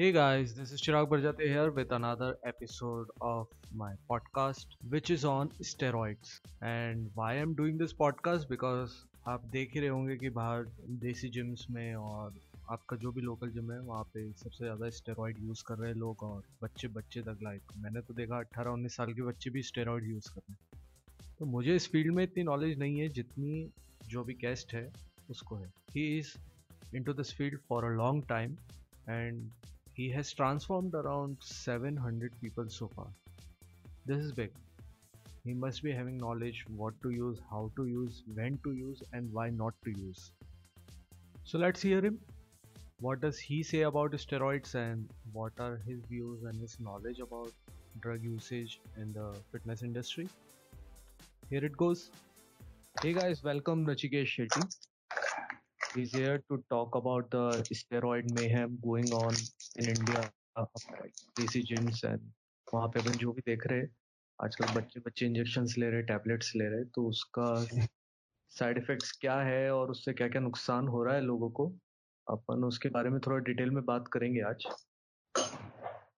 Hey guys, this is Chirag Barjate here with another episode of my podcast, which is on steroids. And why I'm doing this podcast because आप देख ही रहे होंगे कि बाहर देसी जिम्स में और आपका जो भी लोकल जिम है वहाँ पे सबसे ज़्यादा स्टेरॉइड यूज़ कर रहे हैं लोग और बच्चे बच्चे तक लाइक मैंने तो देखा 18-19 साल के बच्चे भी स्टेरॉइड यूज़ कर रहे हैं। तो मुझे इस फ़ील्ड में इतनी नॉलेज नहीं है जितनी जो भी गेस्ट है उसको है। He is into this field for a long time and he has transformed around 700 people so far. This is big. He must be having knowledge what to use, how to use, when to use, and why not to use. So let's hear him. What does he say about steroids and what are his views and his knowledge about drug usage in the fitness industry? Here it goes. Hey guys, welcome Nachikesh Shetty. He's here to talk about the steroid mayhem going on in India, desi gyms and वहाँ पे अपन जो भी देख रहे हैं आजकल बच्चे बच्चे इंजेक्शन ले रहे टैबलेट्स ले रहे तो उसका साइड इफेक्ट्स क्या है और उससे क्या क्या नुकसान हो रहा है लोगों को? अपन उसके बारे में थोड़ा डिटेल में बात करेंगे आज।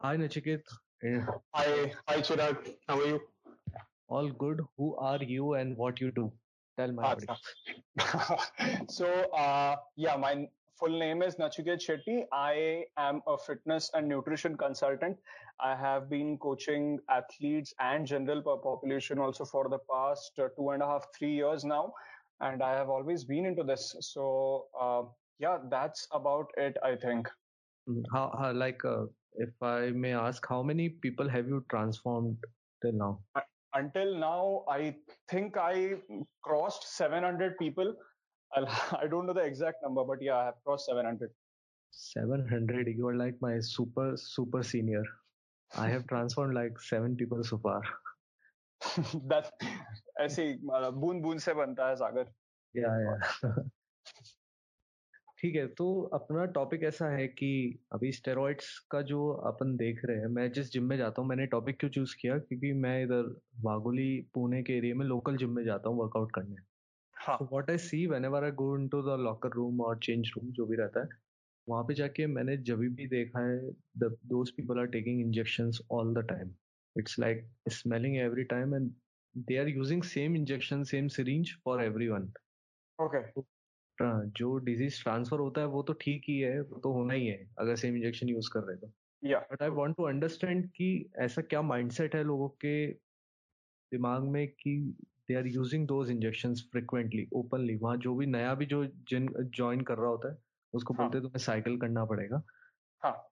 Hi Nachiket hi hi Chirag how are you all good who are you and what you do Tell my ah, audience. so, uh, yeah, my full name is Nachiket Shetty. I am a fitness and nutrition consultant. I have been coaching athletes and general population also for the past uh, two and a half, three years now. And I have always been into this. So, uh, yeah, that's about it, I think. Mm-hmm. How, how like, uh, if I may ask, how many people have you transformed till now? Until now, I think I crossed 700 people I'll, I don't know the exact number, but yeah, I have crossed 700. 700. You are like my super, super senior. I have transformed like seven people so far. That's ऐसे बूंद बूंद से बनता है सागर या या ठीक है तो अपना टॉपिक ऐसा है कि अभी स्टेरॉइड्स का जो अपन देख रहे हैं मैं जिस जिम में जाता हूँ मैंने टॉपिक क्यों चूज़ किया? क्योंकि मैं इधर वागुली पुणे के एरिया में लोकल जिम में जाता हूँ वर्कआउट करने। What I see whenever I go into the locker room और चेंज रूम जो भी रहता है वहाँ पे जाके मैंने जब भी देखा है द दो people are taking injection all the time it's like smelling every time and they are using same injection same syringe for every one okay. जो डिज़ीज़ ट्रांसफ़र होता है वो तो ठीक ही है वो तो होना ही है अगर सेम इंजेक्शन यूज़ कर रहे तो। But I want to understand कि ऐसा क्या माइंडसेट है लोगों के दिमाग में कि they are using those injection frequently openly वहाँ जो भी नया भी जो जिन ज्वाइन कर रहा होता है उसको हाँ. बोलते हैं तुम्हें साइकिल करना पड़ेगा। हाँ.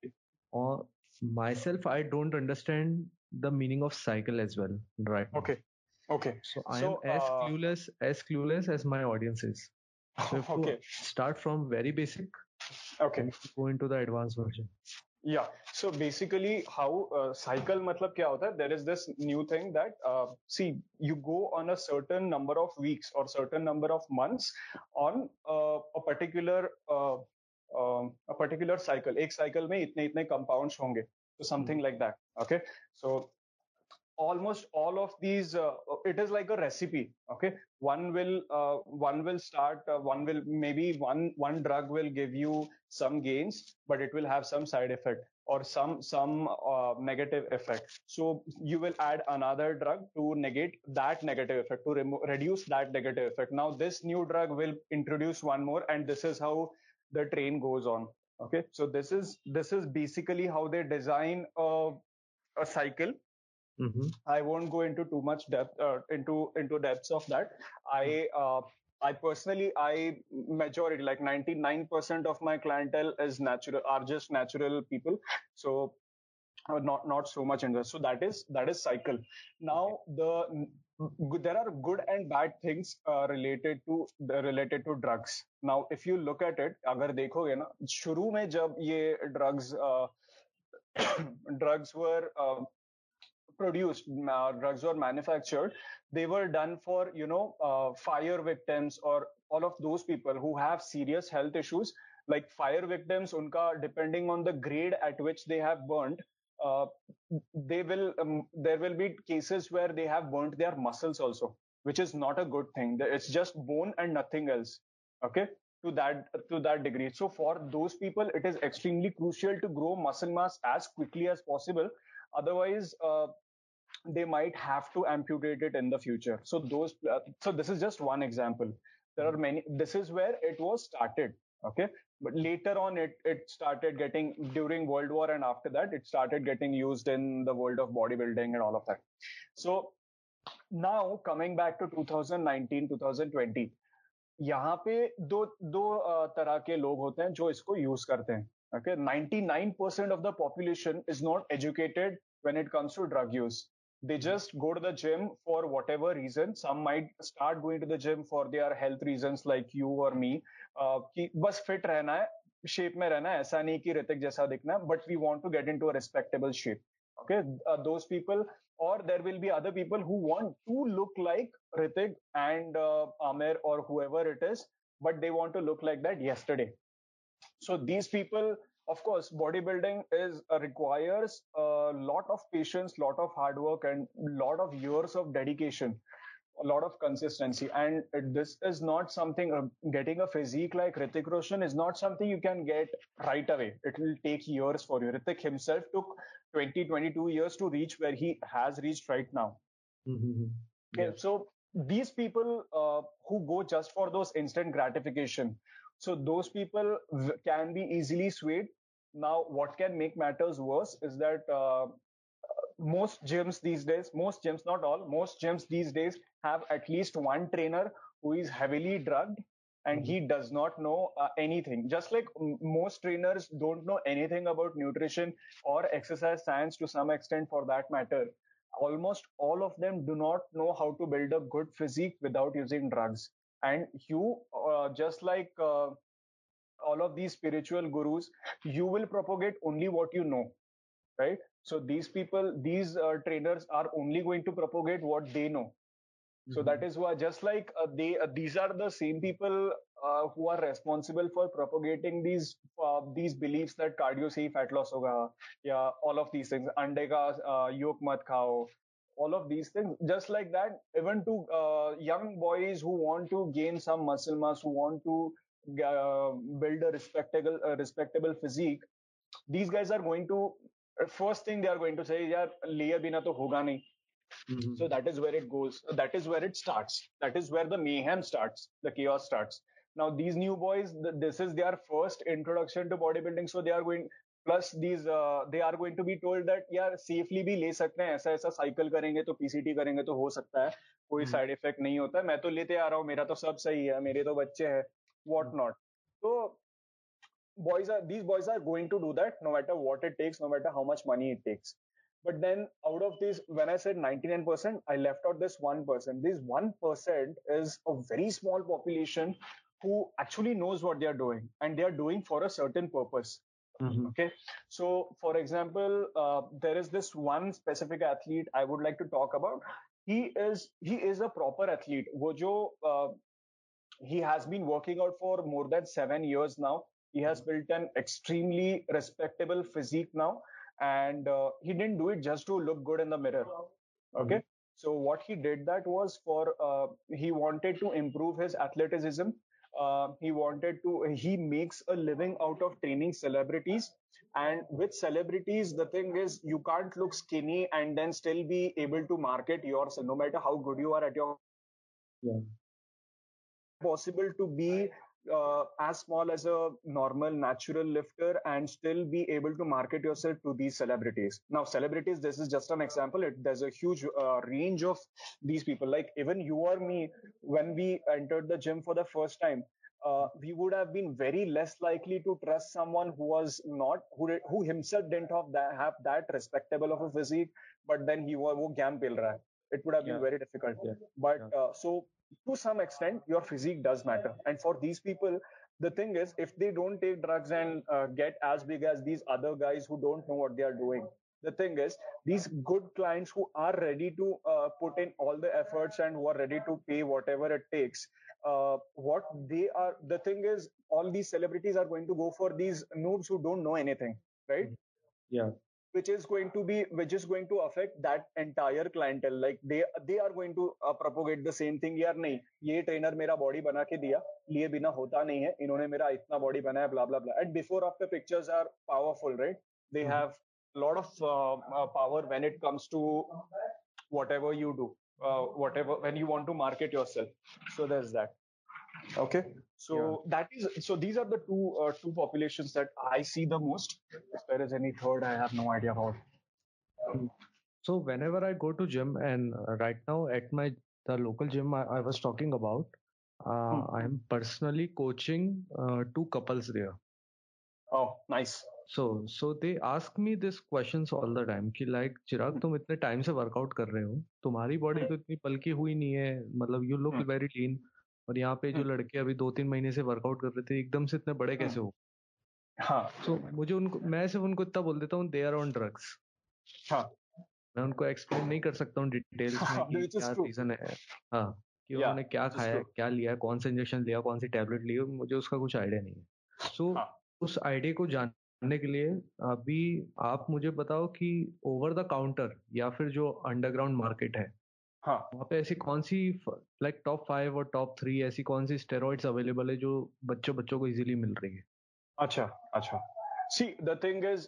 और myself I don't understand the meaning of cycle as well right okay okay so i so, am as uh, clueless as clueless as my audience is So if okay. You start from very basic. Okay. Go into the advanced version. Yeah. So basically, how uh, cycle matlab kya hota? There is this new thing that uh, see you go on a certain number of weeks or certain number of months on uh, a particular. Uh, um, particular cycle. एक cycle में इतने इतने compounds होंगे तो something like that okay so almost all of these uh, it is like a recipe okay? One will uh, one will start uh, one will maybe one one drug will give you some gains but it will have some side effect or some some uh, negative effect. So you will add another drug to negate that negative effect to remo- reduce that negative effect. Now this new drug will introduce one more and this is how the train goes on okay? So this is this is basically how they design a, a cycle Mm-hmm. I won't go into too much depth uh, into into depths of that. I uh, I personally I majority like 99% of my clientele is natural are just natural people. So uh, not not so much interest. So that is that is cycle. Now the there are good and bad things uh, related to related to drugs. Now if you look at it, अगर देखोगे ना शुरू में जब ये drugs uh, drugs were uh, produced uh, drugs were manufactured they were done for you know uh, fire victims or all of those people who have serious health issues. Like fire victims unka depending on the grade at which they have burnt uh, they will um, there will be cases where they have burnt their muscles also which is not a good thing. It's just bone and nothing else. Okay? To that to that degree. So for those people it is extremely crucial to grow muscle mass as quickly as possible. Otherwise uh, they might have to amputate it in the future so those uh, so this is just one example there are many this is where it was started okay but later on it it started getting during world war and after that it started getting used in the world of bodybuilding and all of that so now coming back to 2019 2020 यहाँ पे दो दो तरह के लोग होते हैं जो इसको यूज करते हैं okay 99% of the population is not educated when it comes to drug use they just go to the gym for whatever reason some might start going to the gym for their health reasons like you or me uh, कि बस fit रहना है shape में रहना है ऐसा नहीं कि ऋतिक जैसा दिखना है but we want to get into a respectable shape okay uh, those people or there will be other people who want to look like Hrithik and uh, Amir or whoever it is, but they want to look like that yesterday. So these people, of course, bodybuilding is uh, requires a lot of patience, lot of hard work, and lot of years of dedication a lot of consistency. And this is not something, uh, getting a physique like Hrithik Roshan is not something you can get right away. It will take years for you. Hrithik himself took 20, 22 years to reach where he has reached right now. Mm-hmm. Okay, so these people uh, who go just for those instant gratification, so those people can be easily swayed. Now, what can make matters worse is that uh, most gyms these days, most gyms, not all, most gyms these days have at least one trainer who is heavily drugged and he mm-hmm. does not know uh, anything. Just like m- most trainers don't know anything about nutrition or exercise science to some extent for that matter. Almost all of them do not know how to build a good physique without using drugs. And you, uh, just like uh, all of these spiritual gurus, you will propagate only what you know, right? So these people, these uh, trainers are only going to propagate what they know. Mm-hmm. So that mm-hmm. why, just like uh, they, uh, these are the same people uh, who are responsible for propagating these uh, these beliefs that cardio से fat loss hoga, yeah, all of these things. Ande ka uh, yolk mat khao, all of these things. Just like that, even to young boys who want to gain some muscle mass, who want to build a respectable respectable physique, these guys are going to first thing they are going to say yaar liye bina to hoga nahi mm-hmm. so that is where it goes that is where it starts that is where the mayhem starts the chaos starts now these new boys this is their first introduction to bodybuilding so they are going plus these uh, they are going to be told that यार safely भी ले सकते हैं ऐसा ऐसा cycle करेंगे तो PCT करेंगे तो हो सकता है कोई साइड hmm. इफेक्ट नहीं होता मैं तो लेते आ रहा हूँ मेरा तो सब सही है मेरे तो बच्चे हैं वॉट नॉट तो boys are these boys are going to do that no matter what it takes no matter how much money it takes but then out of these when i said 99% i left out this 1% this 1% is a very small population who actually knows what they are doing and they are doing for a certain purpose mm-hmm. okay so for example uh, there is this one specific athlete i would like to talk about he is he is a proper athlete Wojo, uh, he has been working out for more than seven years now he has built an extremely respectable physique now, and uh, he didn't do it just to look good in the mirror. Okay. Mm-hmm. So what he did that was for uh, he wanted to improve his athleticism. Uh, he wanted to he makes a living out of training celebrities. And with celebrities the thing is you can't look skinny and then still be able to market yourself no matter how good you are at your yeah. possible to be uh, as small as a normal natural lifter and still be able to market yourself to these celebrities. Now celebrities this is just an example. It, there's a huge uh, range of these people. Like even you or me when we entered the gym for the first time uh, we would have been very less likely to trust someone who was not who who himself didn't have that have that respectable of a physique but then he was game it would have been yeah. very difficult yeah. but yeah. Uh, so to some extent your physique does matter and for these people the thing is if they don't take drugs and uh, get as big as these other guys who don't know what they are doing the thing is these good clients who are ready to uh, put in all the efforts and who are ready to pay whatever it takes uh, what they are the thing is all these celebrities are going to go for these noobs who don't know anything right yeah which is going to be which is going to affect that entire clientele like they they are going to uh, propagate the same thing यार नहीं ये trainer मेरा body बना के दिया लिए बिना होता नहीं है इन्होंने मेरा इतना बॉडी बनाया blah blah blah and before after pictures are powerful right they mm-hmm. have a lot of uh, uh, power when it comes to whatever you do uh, whatever when you want to market yourself so there's that okay so yeah. that is so these are the two uh, two populations that i see the most if there is any third i have no idea about so whenever i go to gym and uh, right now at my the local gym i, I was talking about uh, hmm. i am personally coaching uh, two couples there oh nice so so they ask me this questions all the time कि like Chirag तुम इतने time से workout कर रहे हो तुम्हारी body तो इतनी पलकी हुई नहीं है मतलब यू लुक वेरी लीन और यहाँ पे जो लड़के अभी दो तीन महीने से वर्कआउट कर रहे थे एकदम से इतने बड़े कैसे हो। हाँ? so, मुझे उनको मैं सिर्फ़ उनको इतना बोल देता हूँ दे आर ऑन ड्रग्स हाँ। मैं उनको एक्सप्लेन नहीं कर सकता हूँ डिटेल्स में कि क्या रीजन है हाँ कि उन्होंने क्या खाया क्या लिया कौन सा इंजेक्शन लिया कौन सी टेबलेट ली मुझे उसका कुछ आइडिया नहीं है। सो so, हाँ. उस आइडिया को जानने के लिए अभी आप मुझे बताओ कि ओवर द काउंटर या फिर जो अंडरग्राउंड मार्केट है हाँ। वहाँ पे ऐसी कौन सी लाइक टॉप फाइव और टॉप थ्री ऐसी कौन सी स्टेरॉइड्स अवेलेबल है जो बच्चों बच्चों को इजीली मिल रही है? अच्छा अच्छा। सी द थिंग इज़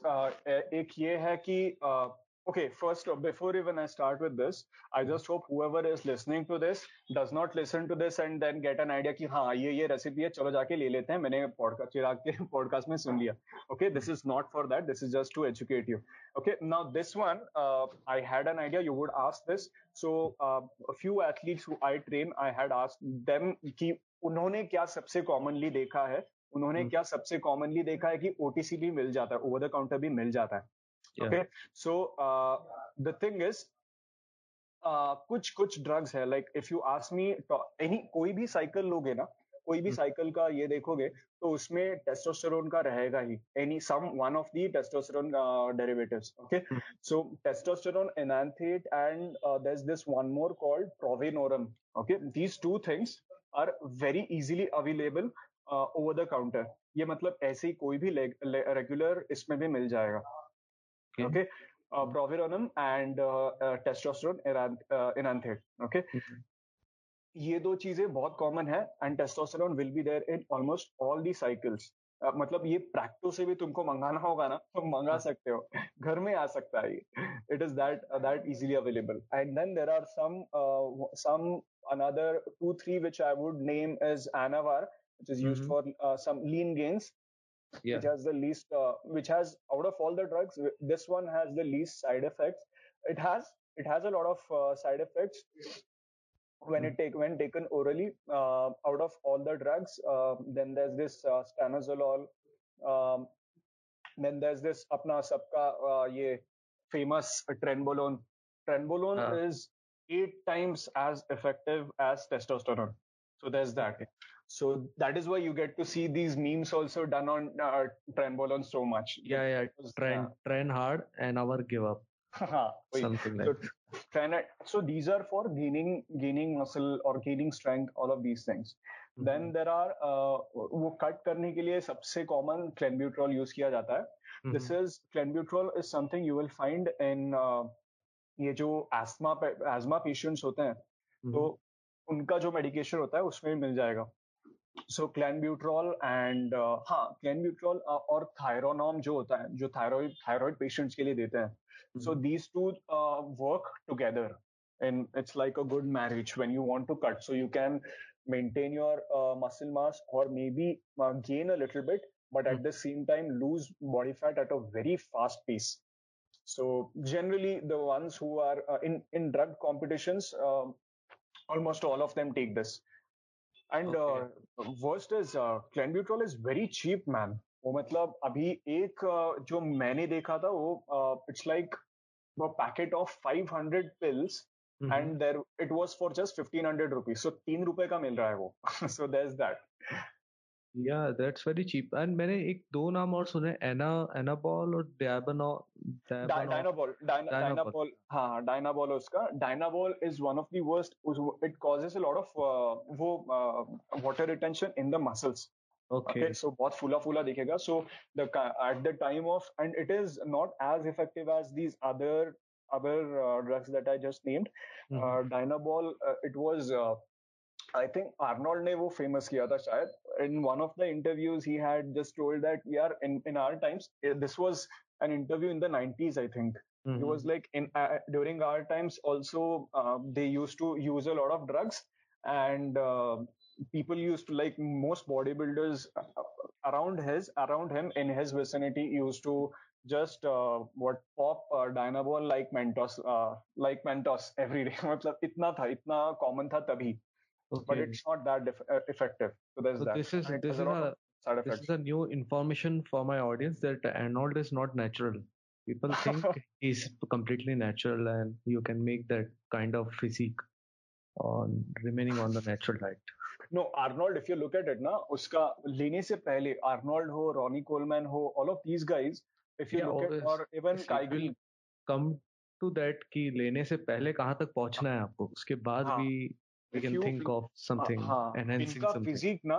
एक ये है कि uh, Okay, first, before even I start with this, I just hope whoever is listening to this does not listen to this and then get an idea कि हाँ ये ये recipe है चलो जाके ले लेते हैं मैंने पॉडकास्ट चिराग के पॉडकास्ट में सुन लिया okay this is not for that this is just to educate you okay now this one uh, I had an idea you would ask this so uh, a few athletes who I train I had asked them कि उन्होंने क्या सबसे commonly देखा है उन्होंने क्या सबसे commonly देखा है कि ओटीसी भी मिल जाता है ओवर द काउंटर भी मिल जाता है yeah. okay? So uh, the thing is uh, कुछ कुछ ड्रग्स है। Like if you ask me any कोई भी साइकिल लोगे ना कोई भी साइकिल hmm. का ये देखोगे तो उसमें टेस्टोस्टेरोन का रहेगा ही। Any some one of the testosterone derivatives okay so testosterone enanthate and there is this one more called Proviron okay these two things are very easily available over the counter ये मतलब ऐसे ही कोई भी regular इसमें भी मिल जाएगा। Okay. okay? Uh, provironum and uh, uh, testosterone enanthate. Okay. Mm-hmm. ये दो चीज़ें बहुत कॉमन है and testosterone will be there in almost all the cycles मतलब ये प्रैक्टो से भी तुमको मंगाना होगा ना तो मंगा सकते हो घर में आ सकता है ये it is that that easily available and then there are some some another two three which i would name as anavar which is used mm-hmm. for uh, some lean gains yeah. which has the least uh, which has out of all the drugs this one has the least side effects. It has it has a lot of uh, side effects when it take when taken orally uh, out of all the drugs uh, then there's this uh, stanozolol um, then there's this apna sabka uh, ye famous trenbolone. Trenbolone uh. is eight times as effective as testosterone. So there's that so that is why you get to see these memes also done on uh, Trenbolone so much. Yeah, yeah. Was, train, uh, train hard and never give up. Something like so, train, so these are for gaining gaining muscle or gaining strength, all of these things. Mm-hmm. Then there are uh, वो cut करने के लिए सबसे common क्लेनब्यूट्रॉल use किया जाता है this is clenbuterol is something you will find in ये जो एस्मा एस्मा पेशेंट्स होते हैं mm-hmm. तो उनका जो मेडिकेशन होता है उसमें मिल जाएगा सो क्लैनब्यूट्रॉल एंड हाँ क्लैनब्यूट्रॉल uh, और थायरोनॉम जो होता है जो थायराइड थायराइड पेशेंट्स के लिए देते हैं so these two work together and it's like a good marriage when you want to cut so you can maintain your uh, muscle mass or maybe uh, gain a little bit but at the same time lose body fat at a very fast pace so generally the ones who are uh, in in drug competitions um, almost all of them take this and worst is clenbuterol is very cheap man वो मतलब अभी एक uh, जो मैंने देखा था वो it's like packet of 500 pills and there it was for just 1500 rupees so तीन रुपए का मिल रहा है वो so there is that yeah that's very cheap and मैंने एक दो नाम और सुने एना एनाबॉल और डायबनॉल डायनाबॉल डायनाबॉल हाँ डायनाबॉल है उसका. Dianabol is one of the worst it causes a lot of वो water retention in the muscles okay so बहुत फूला फूला दिखेगा so the at the time of and it is not as effective as these other other drugs that I just named Dianabol it was I think Arnold ने वो famous किया था शायद. in one of the interviews he had just told that yeah in in our times eh, this was an interview in the 90s I think Mhm. it was like in uh, during our times also uh, they used to use a lot of drugs and uh, people used to like most bodybuilders uh, around his around him in his vicinity used to just uh, what pop uh, dynabol like mentos uh, like mentos every day मतलब इतना था इतना common था तभी but Okay. it's not that def- uh, effective so there's So that this is And it this has is a lot a of side this effects is a new information for my audience that Arnold is not natural. People think he's completely natural and you can make that kind of physique on remaining on the natural diet. No Arnold if you look at it ना उसका लेने से पहले Arnold हो Ronnie Coleman हो all of these guys if you Yeah, look at obvious- और even obviously, Kai we'll come to that कि लेने से पहले कहाँ तक पहुंचना है आपको उसके बाद हाँ. भी we If can you- think of something हाँ enhancing इनका something. फिजिक ना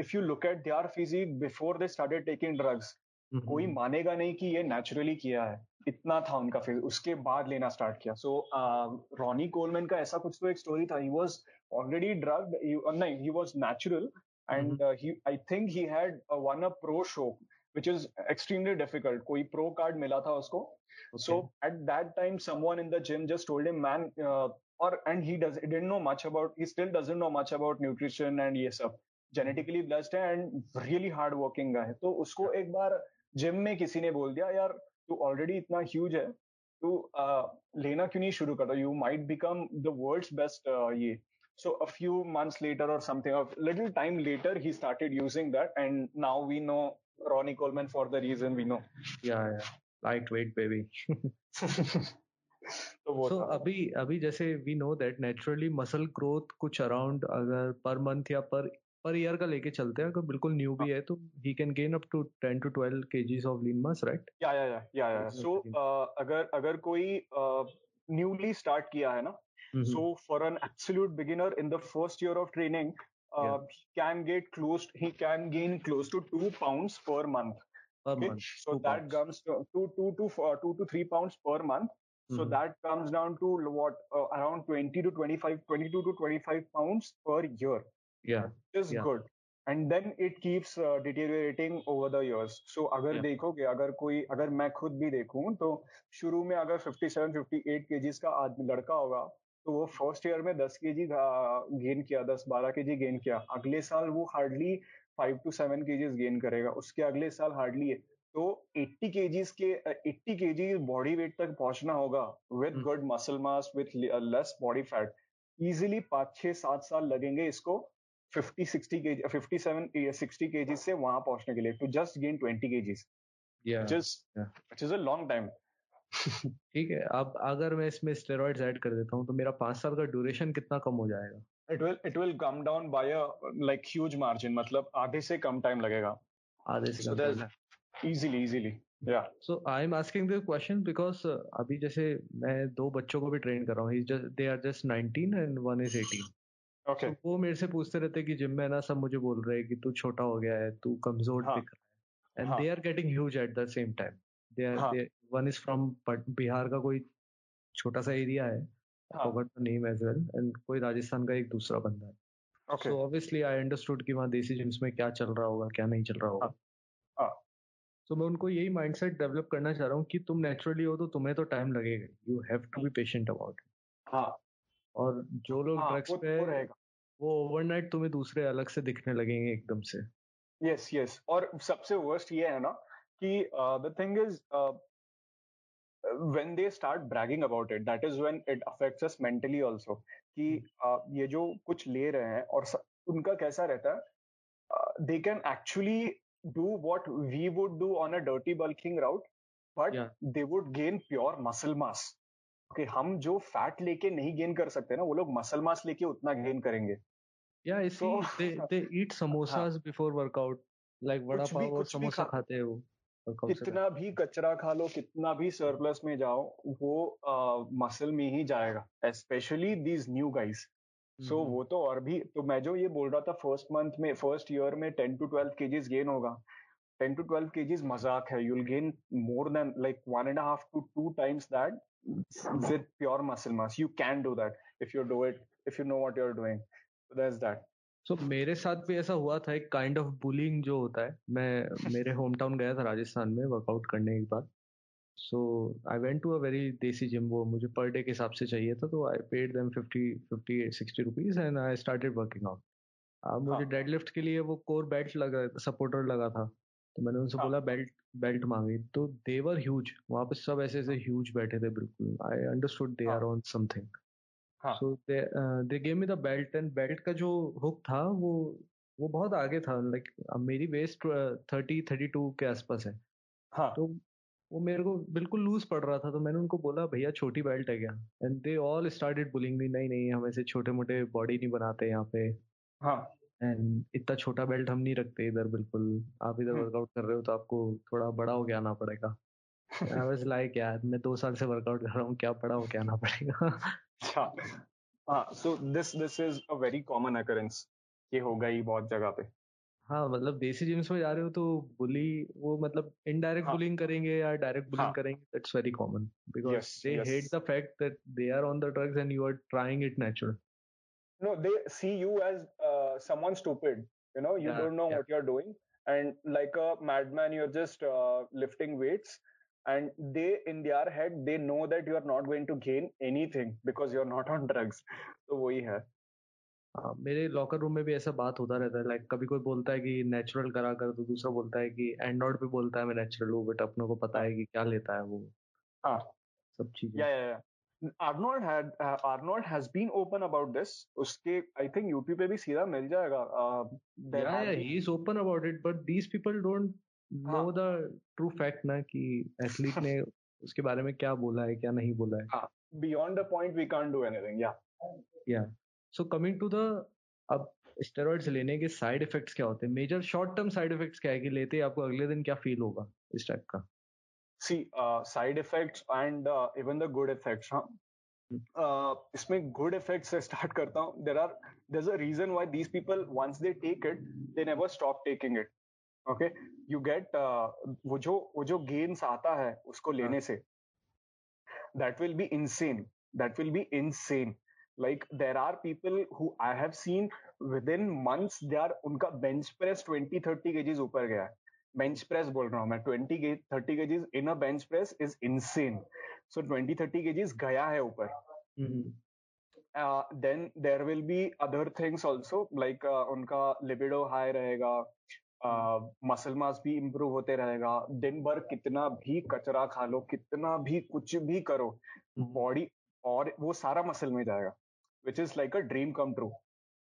if you look at their physique before they started taking drugs Mhm. कोई मानेगा नहीं कि ये नेचुरली किया है इतना था उनका फिर उसके बाद लेना स्टार्ट किया सो रॉनी कोलमैन का ऐसा कुछ तो एक स्टोरी था ही वाज ऑलरेडी ड्रग्ड नहीं he was natural and he I think he had won a pro show which is extremely difficult कोई pro card मिला था उसको so Okay. at that time someone in the gym just told him man uh, or and he does he didn't know much about he still doesn't know much about nutrition and ये सब genetically blessed है and really hard working guy तो उसको एक बार gym में किसी ने बोल दिया यार तू ऑलरेडी इतना ह्यूज है तू uh, लेना क्यों नहीं शुरू करता you might become the world's best ये so a few months later or something a little time later he started using that and now we know ronnie coleman for the reason we know yeah yeah lightweight baby तो so, अभी अभी जैसे we know that naturally muscle growth कुछ around अगर पर month या per per year का लेके चलते हैं अगर बिल्कुल न्यू भी है। तो he can gain up to ten to twelve K of lean mass right या या या या या सो अगर अगर कोई न्यूली uh, स्टार्ट किया है ना so for an absolute beginner in the first year of training can get close he can gain close to two pound per month per month so that comes to two to two to three pound per month so Mhm. that comes down to what uh, around 20 to 25 22 to 25 pounds per year yeah which is Yeah. good and then it keeps uh, deteriorating over the years so अगर Yeah. देखोगे अगर कोई अगर मैं खुद भी देखूं तो शुरू में अगर 57 58 केजीज का आदमी लड़का होगा तो वो फर्स्ट ईयर में 10 केजी गेन किया 10 12 केजी गेन किया अगले साल वो हार्डली 5 टू 7 केजीज गेन करेगा उसके अगले साल हार्डली है तो 80 केजीज के 80 केजी बॉडी वेट तक पहुँचना होगा with. Good muscle mass with less body fat easily पाँच छह सात साल लगेंगे इसको 50 60 केजी 57 60 केजी से वहाँ पहुँचने के लिए to just gain 20 kgs yeah which is yeah. which is a long time ठीक है अब अगर मैं इसमें स्टेरॉइड्स ऐड कर देता हूँ तो मेरा पाँच साल का ड्यूरेशन कितना कम हो जाएगा it will it will come down by a like huge margin मतलब आधे से कम टाइम लगेगा आधे से So कम time easily. Easily so I am asking this question because अभी जैसे मैं दो बच्चों को भी ट्रेन कर रहा हूँ they are just 19 and one is 18 okay. तो वो मेरे से पूछते रहते हैं कि जिम में ना सब मुझे बोल रहे हैं कि तू छोटा हो गया है तू कमज़ोर हाँ, दिख रहा है। एंड हाँ। They are getting huge at the same time they हाँ। Are one is from Bihar का कोई छोटा सा एरिया है हाँ। Forgot the name as well and कोई राजस्थान का एक दूसरा बंदा है। सो ऑब्वियसली आई अंडरस्टूड कि वहाँ देसी जिम्स में क्या चल रहा होगा क्या नहीं चल रहा होगा। हाँ। सो मैं उनको यही माइंडसेट डेवलप करना चाह रहा हूँ कि तुम नेचुरली हो तो तुम्हें तो टाइम लगेगा। You have to be patient about हाँ। और जो लोग हाँ ड्रग्स वो पे वो वो ओवरनाइट तुम्हें दूसरे अलग से दिखने लगेंगे एकदम से। यस यस और सबसे वर्स्ट ये है ना कि the thing is when they start bragging about it that is when it affects us mentally also कि uh, ये जो कुछ ले रहे हैं और स- उनका कैसा रहता है they can actually do what we would do on a dirty bulking route but Yeah. they would gain pure muscle mass. Okay हम जो फैट लेके नहीं गेन कर सकते ना वो लोग मसल मास लेके उतना गेन करेंगे। या इसी So- they they eat samosas before workout like vada pav और समोसा खा- खाते हैं वो कितना भी कचरा खा लो कितना भी सरप्लस में जाओ वो मसल uh, में ही जाएगा specially these new guys so so, वो तो और भी तो मैं जो ये बोल रहा था फ़र्स्ट मंथ में फ़र्स्ट ईयर में ten to twelve kgs gain होगा। टेन टू ट्वेल्व केजीज मज़ाक है। You'll gain more than like one and half to two times that with pure muscle mass you can do that if you do it if you know what you are doing that's that so मेरे साथ भी ऐसा हुआ था। एक kind of bullying जो होता है मैं मेरे होम टाउन गया था राजस्थान में वर्कआउट करने के बाद। So I went to a very desi gym वो मुझे पर डे के हिसाब से चाहिए था तो I paid them fifty fifty sixty rupees and I started working out अब मुझे डेडलिफ्ट हाँ। के लिए वो कोर बेल्ट लगा सपोर्टर लगा था तो मैंने उनसे हाँ. बोला बेल्ट बेल्ट मांगी तो देवर ह्यूज वहाँ पे सब ऐसे ऐसे ह्यूज बैठे थे बिल्कुल I understood they are on something so they they gave me the belt and belt का जो हुक था वो वो बहुत आगे था लाइक मेरी वेस्ट थर्टी थर्टी टू के आसपास है हाँ. तो वो मेरे को बिल्कुल लूज पड़ रहा था तो मैंने उनको बोला भैया छोटी बेल्ट है क्या? And they all started bullying me नहीं नहीं हम ऐसे छोटे मोटे बॉडी नहीं बनाते यहाँ पे. हाँ। एंड इतना छोटा बेल्ट हम नहीं रखते इधर बिल्कुल। आप इधर वर्कआउट हम्म। कर रहे हो तो आपको थोड़ा बड़ा हो गया आना पड़ेगा। आई वाज लाइक यार मैं दो साल से वर्कआउट कर रहा हूँ क्या बड़ा हो के आना पड़ेगा? अच्छा। हाँ so this this is a very common occurrence ये होगा ही बहुत जगह पे। हाँ मतलब देसी जिम्स में जा रहे हो तो बुली वो मतलब इनडायरेक्ट हाँ. बुलिंग करेंगे या डायरेक्ट बुलिंग हाँ. करेंगे that's very common because they hate the fact that they are on the drugs and you are trying it natural no they see you as someone stupid you know you don't know what you are doing and like a madman you are just lifting weights and they in their head they know that you are not going to gain anything because you are not on drugs तो वही है। हाँ, मेरे locker room में भी ऐसा बात होता रहता है लाइक कभी कोई बोलता है कि नेचुरल करा कर तो दूसरा बोलता है कि एंड्रॉइड पे बोलता है मैं नेचुरल हूँ बट अपनों को पता है कि क्या लेता है वो हाँ सब चीज़ें या या Arnold had uh, Arnold has been open about this. उसके I think YouTube पे भी सीधा मिल जाएगा. Uh, yeah, yeah, he is open about it, but these people don't know हाँ. the true fact ना कि एथलीट ने उसके बारे में क्या बोला है क्या नहीं बोला है. हाँ. Beyond the point we can't do anything. Yeah. Yeah. So coming to the अब स्टेरॉइड्स लेने के साइड इफेक्ट्स क्या होते हैं? Major short term side effects क्या है कि लेते आपको अगले दिन क्या फील होगा इस टाइप का? See side effects and even the good effects हाँ? uh, इसमें गुड इफेक्ट्स से स्टार्ट करता हूँ। There are there a reason why these people once they take it they never stop taking it okay you get वो जो वो जो gains आता है उसको हाँ। लेने से that will be insane that will be insane like there are people who I have seen within months they are उनका bench press 20 30 kgs ऊपर गया है bench press बोल रहा हूँ मैं 20 30 kgs in a bench press is insane so 20 30 kgs गया है ऊपर mm-hmm. uh, then there will be other things also like uh, उनका libido high रहेगा मसल uh, मास भी इम्प्रूव होते रहेगा दिन भर कितना भी कचरा खा लो कितना भी कुछ भी करो बॉडी mm-hmm. और वो सारा मसल में जाएगा which is like a dream come true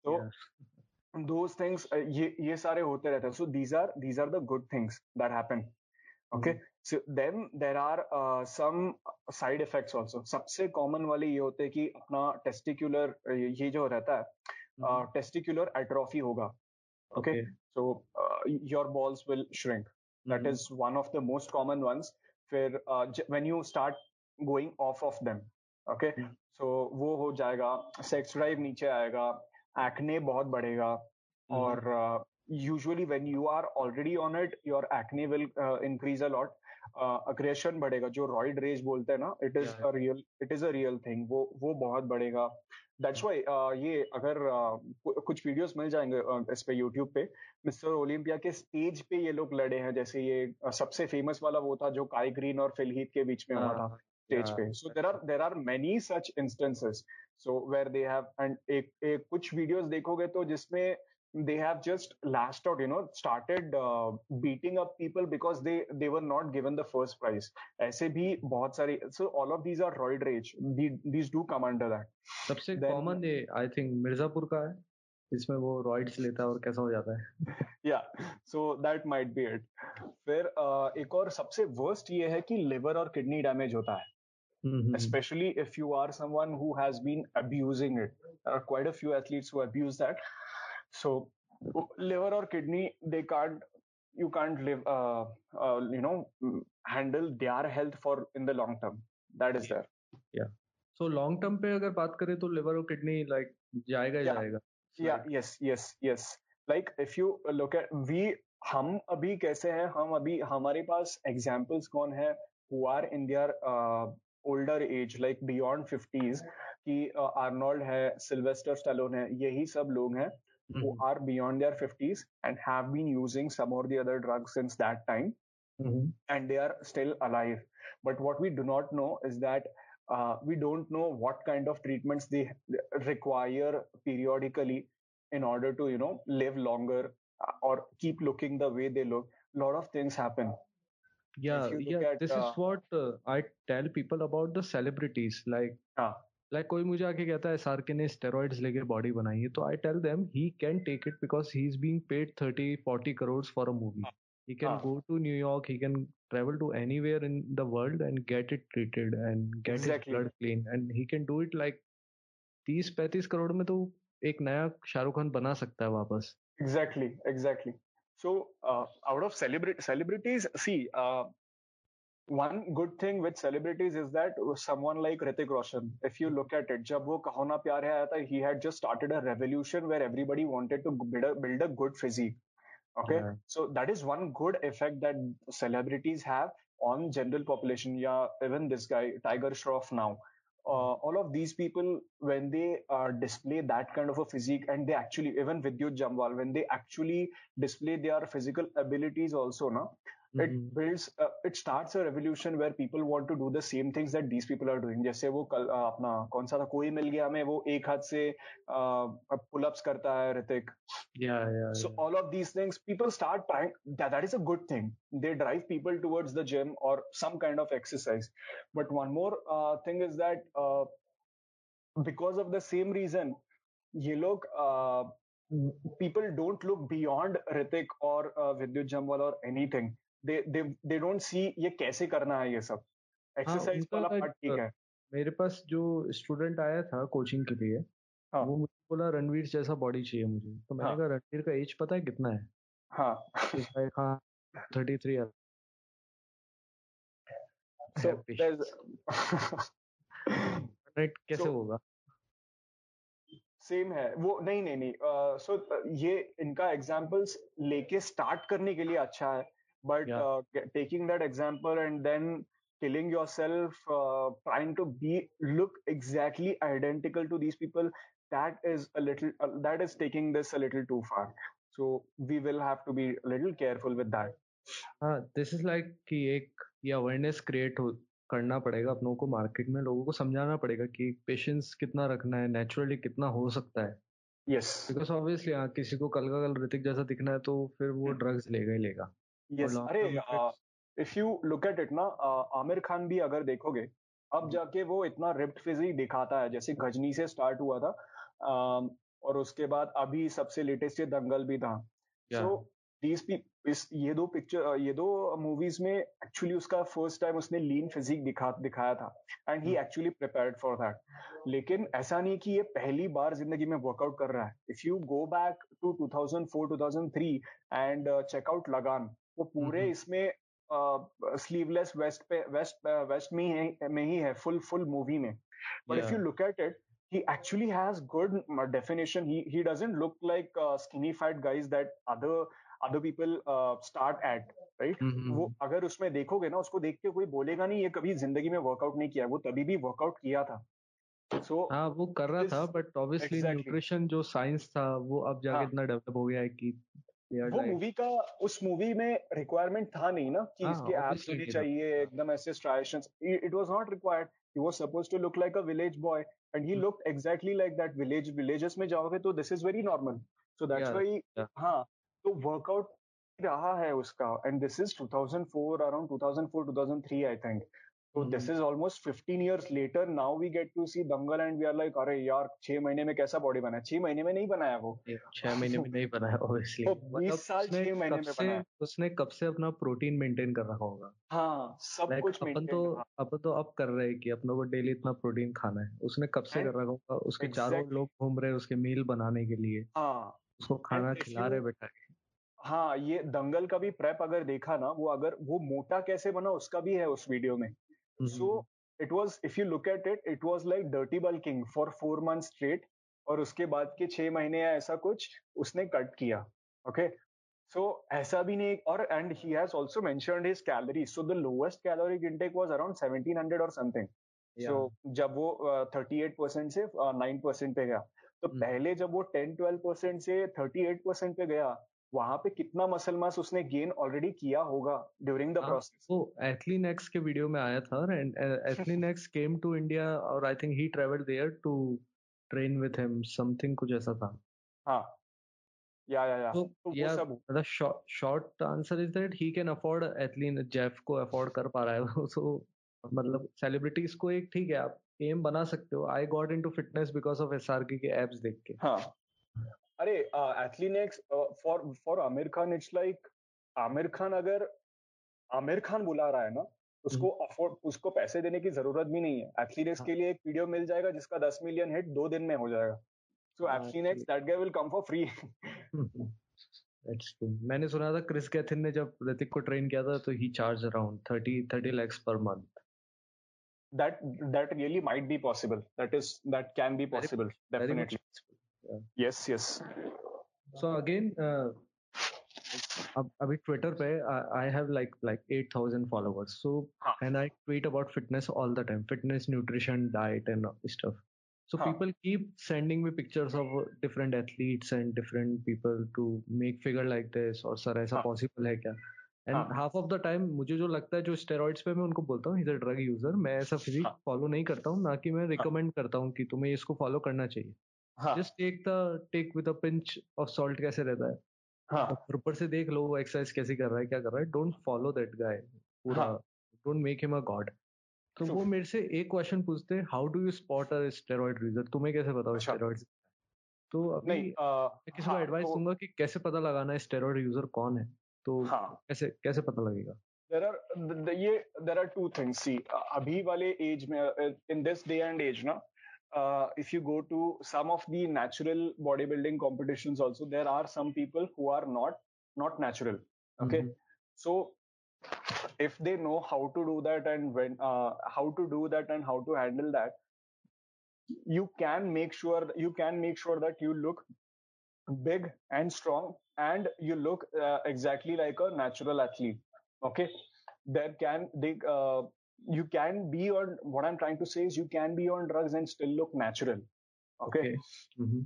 so yeah. those things uh, ये ये सारे होते रहते हैं so these are these are the good things that happen okay mm-hmm. so then there are uh, some side effects also सबसे common वाले ये होते हैं कि अपना testicular ये जो रहता है mm-hmm. uh, testicular atrophy होगा okay, okay. so uh, your balls will shrink mm-hmm. that is one of the most common ones फिर uh, when you start going off of them okay? okay? So so, वो हो जाएगा sex drive नीचे आएगा acne बहुत बढ़ेगा mm-hmm. और usually when you are already on it your acne will increase a lot aggression बढ़ेगा जो रॉइड रेज बोलते हैं ना it is a real it is a real thing वो वो बहुत बढ़ेगा। दैट्स वाई uh, ये अगर uh, कुछ वीडियोस मिल जाएँगे uh, इस पे यूट्यूब पे मिस्टर ओलंपिया के स्टेज पे ये लोग लड़े हैं जैसे ये uh, सबसे फ़ेमस वाला वो था जो काई ग्रीन और फिलहीत के बीच में हुआ था। हाँ, स्टेज पे so there are there are many such instances so where they have and एक एक कुछ वीडियोस देखोगे तो जिसमें they have just lashed out you know started beating up people because they they were not given the first prize ऐसे भी बहुत सारे so all of these are roid rage these do come under that सबसे common I think Mirzapur का है जिसमें वो roids लेता है और कैसा हो जाता है। या so that might be it फिर uh, एक और सबसे वर्स्ट ये है कि लिवर और किडनी डैमेज होता है। Mm-hmm. especially if you are someone who has been abusing it. There are quite a few athletes who abuse that. So liver or kidney, they can't, you can't live, uh, uh, you know, handle their health for in the long term. That is there. Yeah. So long term पे अगर बात करें तो liver और kidney like जाएगा ही Yeah. जाएगा या yes yes yes like if you look at we हम अभी कैसे हैं हम अभी हमारे पास एग्जांपल्स कौन है who are in their Older age like beyond fifties कि आर्नोल्ड है सिल्वेस्टर स्टेलोन है यही सब लोग हैं who Mhm. are beyond their 50s and have been using some or the other drugs since that time Mhm. and they are still alive. But what we do not know is that uh, we don't know what kind of treatments they require periodically in order to, you know, live longer uh, or keep looking the way they look. A lot of things happen. Yeah, yeah. at, This uh, is what uh, I tell people about the celebrities. Like, हाँ like कोई मुझे आके कहता है SR के ने steroids लेके body बनाई है तो I tell them he can take it because he is being paid 30 40 crore for a movie he can हाँ. go to new york he can travel to anywhere in the world and get it treated and get Exactly. his blood clean and he can do it like 30 35 crore में तो एक नया शाहरुख खान बना सकता है वापस Exactly, exactly. So, uh, out of celebrity celebrities, see, uh, one good thing with celebrities is that someone like Ritik Roshan, if you look at it, जब वो कहो ना प्यार है आया था, he had just started a revolution where everybody wanted to build a, build a good physique. Okay, Yeah. so that is one good effect that celebrities have on general population. Yeah, even this guy Tiger Shroff now. Uh, all of these people, when they uh, display that kind of a physique, and they actually, even Vidyut Jamwal, when they actually display their physical abilities also, na, it Mhm. builds, uh, it starts a revolution where people want to do the same things that these people are doing. जैसे वो कल uh, अपना कौन सा था कोई मिल गया हमें वो एक हाथ से पुल अप्स करता है Hrithik yeah yeah, so yeah. all of these things people start trying that, that is a good thing they drive people towards the gym or some kind of exercise but one more uh, thing is that uh, because of the same reason ये लोग uh, people don't look beyond Ritik or uh, Vidyut Jamwal or anything They don't see ये कैसे करना है ये सब। Exercise उनका वाला पार्ट ठीक है। मेरे पास जो स्टूडेंट आया था कोचिंग के लिए हाँ। वो मुझे बोला रणवीर जैसा बॉडी चाहिए मुझे। तो मैंने हाँ। कहा रणवीर का एज पता है कितना है? हाँ। हाँ थर्टी थ्री so कैसे होगा? सेम है। वो नहीं नहीं नहीं सो uh, so, ये इनका एग्जांपल्स लेके स्टार्ट करने के लिए अच्छा है। But Yeah. Taking that example and then killing yourself uh, trying to be look exactly identical to these people that is a little uh, that is taking this a little too far so we will have to be a little careful with that हाँ this is like कि एक ये awareness create हो करना पड़ेगा अपनों को market में लोगों को समझाना पड़ेगा कि पेशेंस कितना रखना है नेचुरली कितना हो सकता है yes बिकॉज़ ऑब्वियसली हाँ किसी को कल का कल ऋतिक जैसा दिखना है तो फिर वो ड्रग्स लेगा ही लेगा yes अरे if you look at it ना आमिर खान भी अगर देखोगे अब जाके वो इतना रिप्ड फिजिक दिखाता है जैसे गजनी से स्टार्ट हुआ था um, और उसके बाद अभी सबसे लेटेस्ट ये दंगल भी था. सो दीज इस ये दो पिक्चर ये दो मूवीज़ में एक्चुअली उसका फ़र्स्ट टाइम उसने लीन फिजिक दिखा दिखाया था and he. Actually prepared for that लेकिन ऐसा नहीं कि ये पहली बार ज़िंदगी में वर्कआउट कर रहा है। If you go back to 2004 2003 and check out Lagaan वो पूरे. इसमें स्लीवलेस वेस्ट पे वेस्ट वेस्ट में ही में ही है फुल फुल मूवी में। But if you look at it he actually has good definition. He he doesn't look like uh, skinny fat guys that other other people uh, start at right? हम्म, वो अगर उसमें देखोगे ना उसको देख के कोई बोलेगा नहीं ये कभी ज़िंदगी में वर्कआउट नहीं किया वो तभी भी वर्कआउट किया था। सो हाँ वो कर रहा This- था बट ऑब्वियसली exactly. न्यूट्रिशन जो साइंस था वो अब जाके हाँ। इतना डेवलप हो गया है कि वो मूवी का उस मूवी में रिक्वायरमेंट था नहीं ना कि हाँ, इसके obviously होने चाहिए एकदम ऐसे striations it was not required he was supposed to look like a village boy and he. Looked exactly like that village villages में जाओगे तो this is very normal so that's why. हाँ तो वर्कआउट रहा है उसका and this is 2004 around 2004 2003 I think This hmm, is almost 15 years later. Now we get to see Dangal and we are like, अरे यार छह महीने में कैसा बॉडी बना छह महीने में नहीं बनाया वो। छह महीने में नहीं बनाया ऑब्वियसली वो 20 साल छह महीने में से बनाया। उसने कब से अपना प्रोटीन मेंटेन कर रखा होगा? हाँ सब लाइक कुछ अपन तो अपन तो अब कर रहे हैं कि अपनों को डेली इतना प्रोटीन खाना है। उसने कब से कर रखा होगा? उसके चारों लोग घूम रहे हैं उसके मील बनाने के लिए। हाँ। उसको खाना खिला रहे के। हाँ ये दंगल का भी प्रेप अगर देखा ना वो अगर वो मोटा कैसे बना उसका भी है उस वीडियो में। हम्म, so it was if you look at it it was like dirty bulking for four month straight और उसके बाद के छह महीने या ऐसा कुछ उसने कट किया ओके सो ऐसा भी नहीं और and he has also mentioned his calories so the lowest caloric intake was around 1700 और समथिंग सो जब वो थर्टी एट परसेंट से नाइन परसेंट पे गया। तो hmm. पहले जब वो टेन ट्वेल्व परसेंट से थर्टी एट परसेंट पे गया वहाँ पे कितना मसल मास उसने गेन ऑलरेडी किया होगा ड्यूरिंग द प्रोसेस वो एथलीनेक्स के वीडियो में आया था and AthleanX came to India और I think he travelled there to train with him something कुछ ऐसा था। हाँ। Yeah yeah yeah. तो yeah the short answer is that he can afford Athlean Jeff को अफोर्ड कर पा रहा है। सो मतलब सेलिब्रिटीज को एक ठीक है आप एम बना सकते हो। I got into fitness because of SRK के एप्स देख के। हाँ। अरे AthleanX for for Aamir Khan it's like Aamir Khan अगर आमिर खान बुला रहा है ना उसको अफोर्ड हम्म। उसको पैसे देने की ज़रूरत भी नहीं है एथलीनेक्स हाँ. के लिए एक वीडियो मिल जाएगा जिसका दस मिलियन हिट दो दिन में हो जाएगा so AthleanX that guy will come for free मैंने सुना था क्रिस कैथिन ने जब ऋतिक को ट्रेन किया था तो he charge around 30 30 lakhs per month. That that really might be possible. That is that can be possible. Very, definitely. Possible. Yeah. Yes, yes. So again, uh, अब अभी ट्विटर पे I have like like 8000 followers so and I tweet about fitness all the time fitness nutrition diet and stuff So huh. people keep sending me pictures of different athletes and different people to make figure like this और sir ऐसा possible है क्या and half of the time मुझे जो लगता है जो steroids पे मैं उनको बोलता हूँ इज़ ड्रग यूज़र मैं ऐसा फिजिक फॉलो नहीं करता हूँ ना कि मैं रिकमेंड करता हूँ कि तुम्हें इसको फॉलो करना चाहिए just take the take with a pinch of salt कैसे रहता है। हाँ. ऊपर से देख लो वो एक्सरसाइज कैसे कर रहा है क्या कर रहा है। डोंट फॉलो दैट गाय पूरा। Don't make him a god तो वो मेरे से एक क्वेश्चन पूछते हैं how do you spot a steroid user तुम्हें कैसे पता स्टेरॉइड अच्छा। तो अभी मैं किसी को एडवाइस हाँ, तो दूँगा कि कैसे पता लगाना है स्टेरॉइड यूज़र कौन है। तो हाँ, कैसे कैसे पता लगेगा? देर आर ये there are two things see अभी वाले एज में in this day and age ना uh, if you go to some of the natural bodybuilding competitions also there are some people who are not not natural okay mm-hmm. so if they know how to do that and when uh, how to do that and how to handle that you can make sure you can make sure that you look big and strong and you look uh, exactly like a natural athlete okay there can they uh, you can be on what i'm trying to say is you can be on drugs and still look natural okay, okay. Mm-hmm.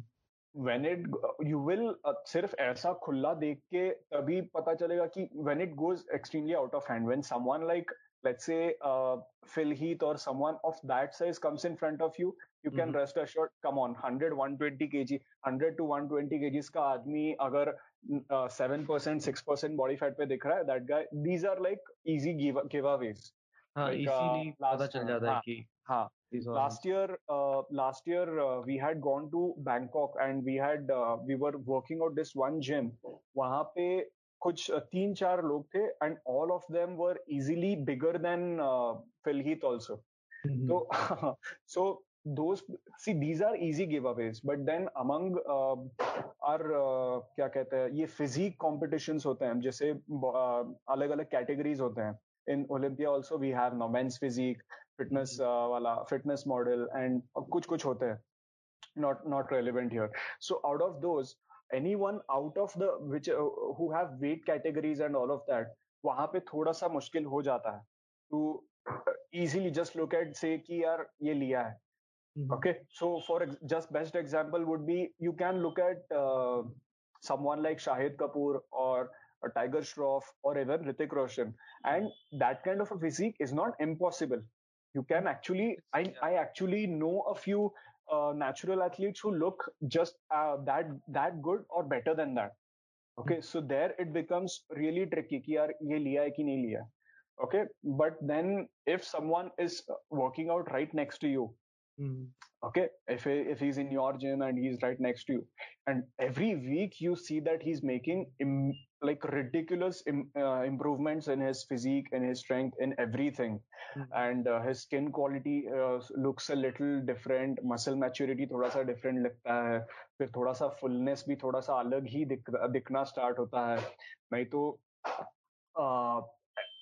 when it you will uh, सिर्फ ऐसा खुला देख के तभी पता चलेगा कि when it goes extremely out of hand when someone like let's say uh, Phil Heath or someone of that size comes in front of you you can mm-hmm. rest assured come on 100 120 kg 100 to 120 kg का आदमी अगर seven percent six percent body fat पे दिख रहा है that guy these are like easy give giveaways हाँ last year last year we had gone to Bangkok and we had we were working out this one gym वहाँ पे कुछ तीन चार लोग थे and all of them were easily bigger than Phil Heath also तो so those are easy giveaways but then among are क्या कहते हैं ये फिजिक कॉम्पिटिशन होते हैं जैसे अलग अलग कैटेगरीज होते हैं। In Olympia also we have now men's physique fitness uh, wala fitness model and kuch kuch hote hai not not relevant here so out of those anyone out of the which uh, who have weight categories and all of that वहाँ पे थोड़ा सा मुश्किल हो जाता है to easily just look at say कि यार ये लिया है okay so for just best example would be you can look at uh, someone like Shahid Kapoor or a Tiger Shroff or even Ritik Roshan. And that kind of a physique is not impossible. You can actually, I, I actually know a few uh, natural athletes who look just uh, that that good or better than that. Okay, hmm. so there it becomes really tricky. Ki yaar, ye liya hai ki nahi liya. Okay, but then if someone is uh, working out right next to you, mm. okay, if if he's in your gym and he's right next to you, and every week you see that he's making Im- like ridiculous Im, uh, improvements in his physique, in his strength, in everything, mm-hmm. and uh, his skin quality uh, looks a little different, muscle maturity थोड़ा सा different लगता है, फिर थोड़ा सा fullness भी थोड़ा सा अलग ही दिख, दिखना start होता है, नहीं तो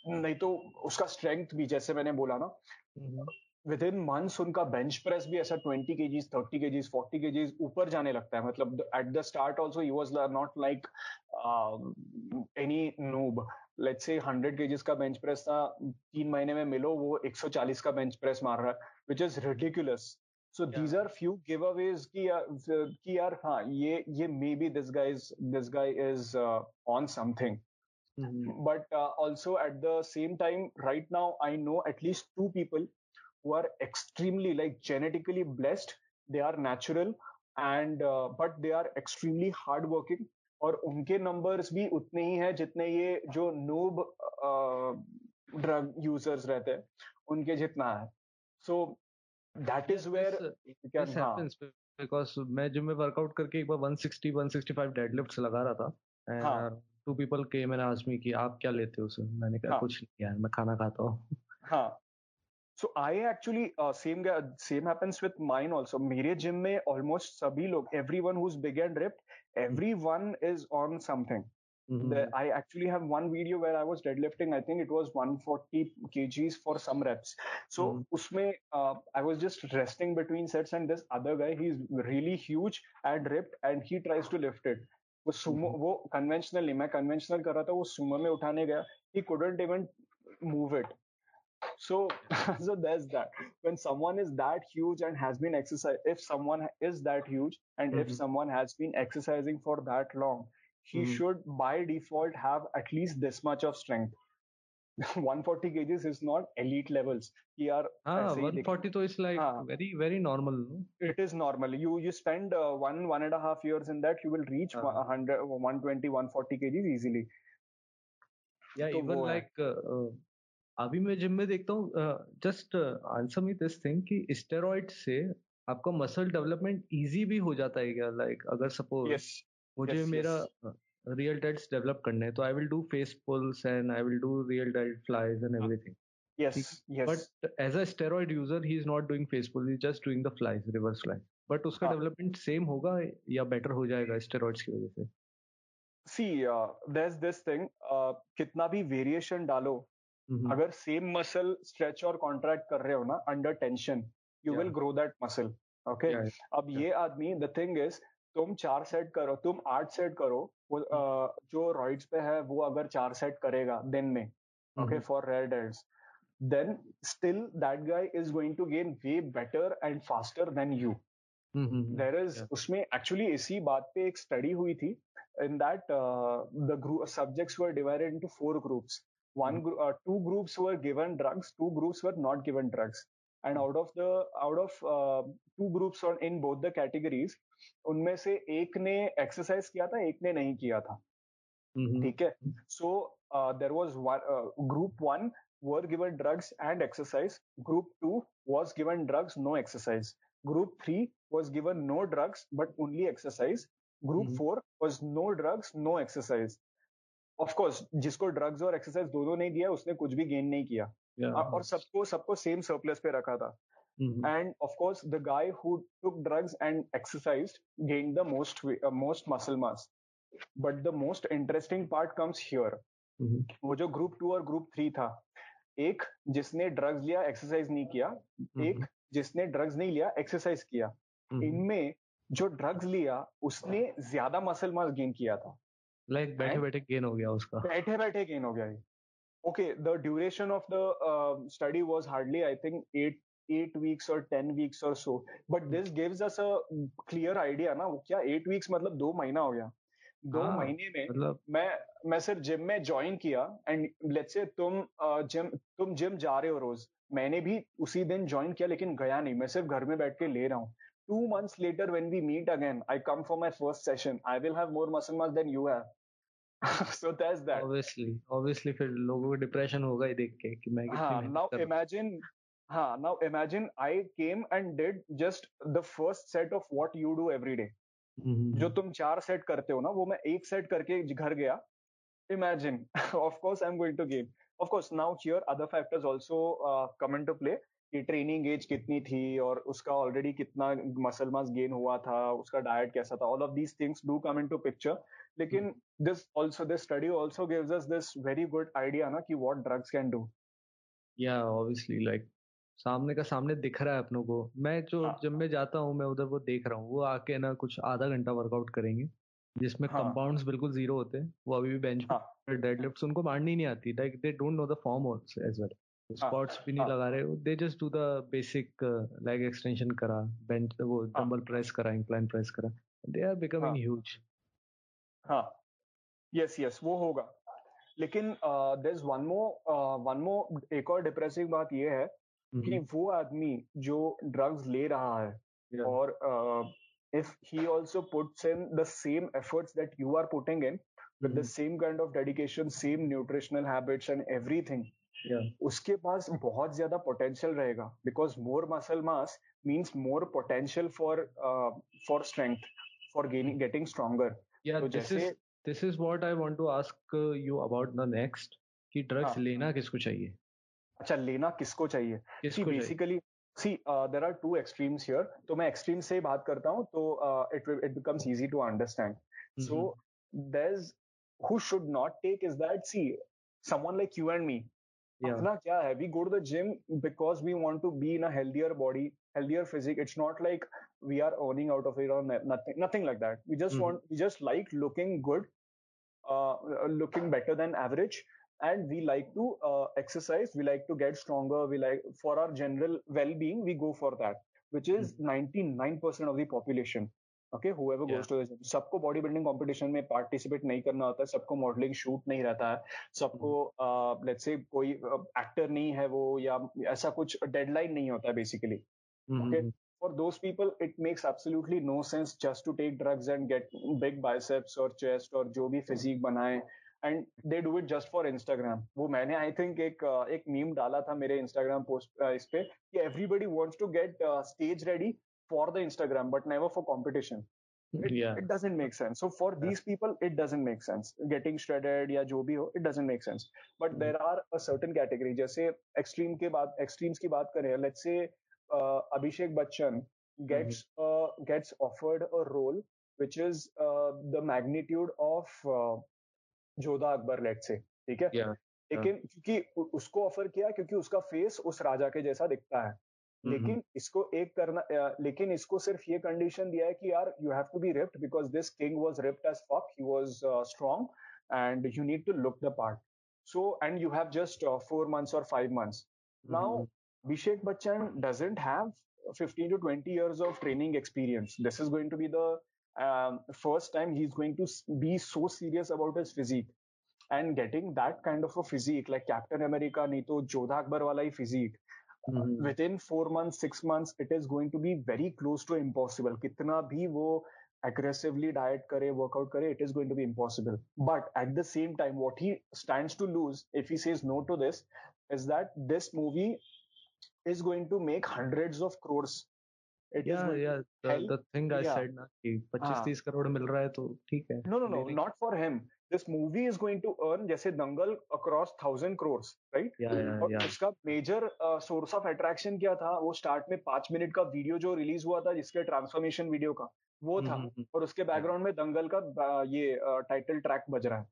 नहीं तो उसका स्ट्रेंथ भी जैसे मैंने बोला ना विद इन मंथ्स उनका बेंच प्रेस भी ऐसा ट्वेंटी के जीज थर्टी के जीज फोर्टी के जीज ऊपर जाने लगता है। मतलब at the start also he was not like any noob let's say hundred KGs का बेंच प्रेस था तीन महीने में मिलो वो 140 का बेंच प्रेस मार रहा है which is ridiculous so these are few giveaways की कि यार हाँ ये ये maybe this guy this guy is on something but also at the same time right now I know know at least two people who are extremely like genetically blessed they are natural and uh, but they are extremely hardworking और उनके numbers भी उतने ही हैं जितने ये जो noob drug users रहते हैं उनके जितना है। So that is where because मैं जिम में वर्कआउट करके एक बार 160 165 डेडलिफ्ट्स लगा रहा था एंड टू पीपल के मैंने आजमी की आप क्या लेते हो उसमें मैंने कहा हाँ. कुछ नहीं यार मैं खाना खाता हूँ। हाँ। So I actually same same happens with mine also मेरे जिम में ऑलमोस्ट सभी लोग everyone who is big and ripped everyone is on something Mm-hmm. I actually have one video where I was deadlifting. I think it was 140 kgs for some reps. So mm-hmm. usme, uh, I was just resting between sets, and this other guy, he's really huge and ripped, and he tries to lift it. वो Sumo वो conventional नहीं मैं conventional कर रहा था वो sumo में उठाने गया he couldn't even move it so so there's that when someone is that huge and has been exercise if someone is that huge and mm-hmm. if someone has been exercising for that long he mm-hmm. should by default have at least this much of strength 140 kgs is not elite levels he are ah, 140 to is like ah, very very normal no? it is normal you you spend uh, one one and a half years in that you will reach ah. 100 120 140 kgs easily yeah even like uh, uh, अभी मैं gym में देखता हूँ just answer me this thing कि steroid से आपका muscle development easy भी हो जाता है क्या? लाइक like, अगर सपोज़ yes. मुझे yes, मेरा रियल टेट्स डेवलप करने हैं तो I will do face pulls and I will do rear TET flies and everything but as a steroid user he is not doing face pull he just doing the flies reverse flies but उसका development हाँ. Same होगा या better हो जाएगा steroids की वजह से? See this thing कितना भी वेरिएशन डालो अगर सेम मसल स्ट्रेच और कॉन्ट्रैक्ट कर रहे हो ना under tension you will grow that muscle okay अब ये आदमी द थिंग इज़ तुम चार सेट करो तुम आठ सेट करो वो जो रॉइड्स पे है वो अगर चार सेट करेगा दिन में okay for red aids then still that guy is going to gain way better and faster than you there is उसमें एक्चुअली इसी बात पे एक स्टडी हुई थी in that group subjects were divided into four groups. one mm-hmm. uh, two groups were given drugs two groups were not given drugs and out of the out of uh, two groups on in both the categories उनमें से एक ने exercise किया था एक ने नहीं किया था ठीक है so there was group one were given drugs and exercise. Group 2 was given drugs, no exercise. Group 3 was given no drugs, but only exercise. Group mm-hmm. 4 was no drugs, no of course जिसको drugs और exercise दोनों नहीं दिया उसने कुछ भी gain नहीं किया। Yeah. और सबको सबको सेम सरप्लस पे रखा था। And of course the guy who took drugs and exercise gain the most most muscle mass but the most interesting part comes here वो जो ग्रुप टू और ग्रुप थ्री था एक जिसने ड्रग्स लिया एक्सरसाइज नहीं किया mm-hmm. एक जिसने ड्रग्स नहीं लिया एक्सरसाइज किया। Mm-hmm. इनमें जो ड्रग्स लिया उसने ज़्यादा मसल मास गेन किया था। लाइक बैठे बैठे गेन हो गया उसका। बैठे बैठे गेन हो गया okay the duration of the uh, study was hardly i think 8 eight weeks और टेन वीक्स और so but this gives us a clear idea ना वो क्या एट वीक्स मतलब दो महीना हो गया। दो हाँ, महीने में मतलब मैं मैं सिर्फ़ जिम में ज्वाइन किया एंड लेट्स से तुम जिम तुम जिम जा रहे हो रोज। मैंने भी उसी दिन ज्वाइन किया लेकिन गया नहीं। मैं सिर्फ़ घर में बैठ के ले रहा हूँ। Two months later when we meet again I come for my first session I will have more muscle mass than you have so that's that obviously obviously फिर लोगों को डिप्रेशन होगा ही देख के कि मैं हाँ now imagine हाँ now imagine I came and did just the first set of what you do every day. Mm-hmm. जो तुम चार सेट करते हो ना वो मैं एक सेट करके घर गया imagine of course I am going to game of course now here other factors also uh, come into play कि ट्रेनिंग एज कितनी थी और उसका ऑलरेडी कितना मसल मास गेन हुआ था उसका डाइट कैसा था all of these things do come into picture लेकिन this also this study also gives us this very good idea ना कि व्हाट ड्रग्स कैन डू या ऑब्वियसली लाइक सामने का सामने दिख रहा है अपनों को। मैं जो हाँ, जब मैं जाता हूँ मैं उधर वो देख रहा हूँ वो आके ना कुछ आधा घंटा वर्कआउट करेंगे जिसमें हाँ, कंपाउंड्स बिल्कुल ज़ीरो होते हैं वो अभी भी बेंच हाँ, डेडलिफ्ट्स उनको मारनी नहीं आती like they don't know the form as well squats भी नहीं लगा रहे they just do the basic leg extension करा बेंच वो डंबल प्रेस करा इंक्लाइन प्रेस करा दे आर बिकमिंग ह्यूज हाँ। यस यस वो होगा। लेकिन is one more one more एक और डिप्रेसिंग बात ये है कि mm-hmm. वो आदमी जो ड्रग्स ले रहा है और if he also puts in the same efforts that you are putting in with the same kind of dedication same nutritional habits and everything yeah. उसके पास बहुत ज़्यादा पोटेंशियल रहेगा because more muscle mass means more potential for for strength for gaining getting stronger जैसे this is what I want to ask you about the next कि drugs हाँ. लेना किसको चाहिए? अच्छा लेना किसको चाहिए? किसको basically see there are two extremes here तो मैं एक्सट्रीम से बात करता हूँ तो it it becomes easy to understand so there who should not take is that see someone like you and me Yeah. Apna? We go to the gym because we want to be in a healthier body, healthier physique. It's not like we are earning out of it or nothing, nothing like that. We just hmm. want, we just like looking good, uh, uh, looking better than average. And we like to uh, exercise. We like to get stronger. We like for our general well-being. We go for that, which hmm. is 99% of the population. Okay however goes to सबको body building competition में participate नहीं करना होता है सबको modelling shoot नहीं रहता है सबको लेट्स से कोई एक्टर नहीं है वो या ऐसा कुछ डेडलाइन नहीं होता है basically okay for those people it makes absolutely no sense just to take drugs and get big biceps और चेस्ट और जो भी फिजिक बनाए and they do it just for Instagram वो मैंने आई थिंक एक एक मीम डाला था मेरे इंस्टाग्राम पोस्ट इस पे कि everybody wants to get stage ready for the Instagram, but never for competition. It, yeah. it doesn't make sense. So for yeah. these people, it doesn't make sense. Getting shredded या जो भी हो, it doesn't make sense. But mm-hmm. there are a certain category. जैसे extreme के बाद extremes की बात करें, let's say uh, Abhishek Bachchan gets mm-hmm. uh, gets offered a role which is uh, the magnitude of uh, Jodha Akbar, let's say. ठीक है? Yeah. लेकिन क्योंकि उसको ऑफ़र किया क्योंकि उसका फेस उस राजा के जैसा दिखता है लेकिन इसको एक करना लेकिन इसको सिर्फ़ ये कंडीशन दिया है कि यार you have to be ripped because this king was ripped as fuck he was strong and you need to look the part so and you have just uh, four months or five months now mm-hmm. Abhishek Bachchan doesn't have 15 to 20 years of training experience this is going to be the um, first time he's going to be so serious about his physique and getting that kind of a physique like Captain America नहीं तो जोधा अकबर वाला ही physique mm-hmm. within four months, six months, it is going to be very close to impossible. कितना भी वो aggressively diet करे, workout करे, it is going to be impossible. But at the same time, what he stands to lose if he says no to this is that this movie is going to make hundreds of crores. It yeah, yeah. The, the thing I yeah. said ना कि 25-30 करोड़ मिल रहा है तो ठीक है. No, no, no, not for him. This movie is going to earn जैसे दंगल crores right? Yeah, yeah, और major uh, source of attraction क्या था? वो start में पाँच मिनट का वीडियो जो रिलीज़ हुआ था जिसके ट्रांसफॉर्मेशन वीडियो का वो था। mm-hmm. और उसके बैकग्राउंड में दंगल का uh, ये टाइटल uh, ट्रैक बज रहा है।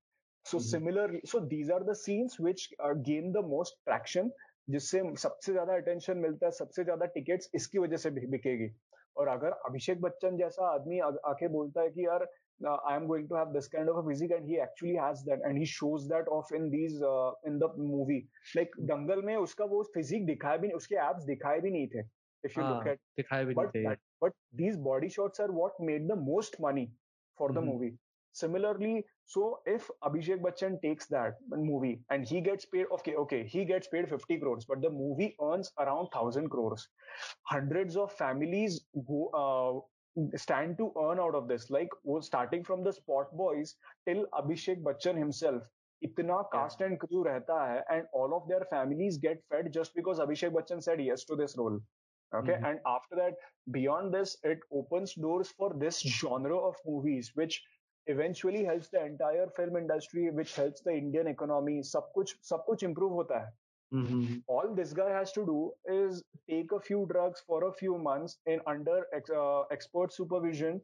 So similarly so these are the scenes which gain the most traction जिससे सबसे ज़्यादा अटेंशन मिलता है सबसे ज़्यादा टिकट्स इसकी वजह से बिकेगी। और अगर अभिषेक बच्चन जैसा आदमी आके बोलता है कि यार uh, I am going to have this kind of a physique, and he actually has that, and he shows that off in these uh, in the movie. Like Dangal में उसका वो physique दिखाया भी नहीं, उसके abs दिखाए भी नहीं थे. If you look at दिखाए भी but, नहीं थे. But these body shots are what made the most money for mm-hmm. the movie. Similarly, so if Abhishek Bachchan takes that movie and he gets paid, okay, okay, he gets paid 50 crores, but the movie earns around 1000 crores. Hundreds of families go, uh, stand to earn out of this. Like starting from the spot boys till Abhishek Bachchan himself. इतना cast and crew रहता है and all of their families get fed just because Abhishek Bachchan said yes to this role. Okay. Mm-hmm. And after that, beyond this, it opens doors for this genre of movies, which eventually helps the entire film industry which helps the indian economy सब कुछ सब कुछ improve होता है Mm-hmm. all this guy has to do is take a few drugs for a few months in under ex- uh, expert supervision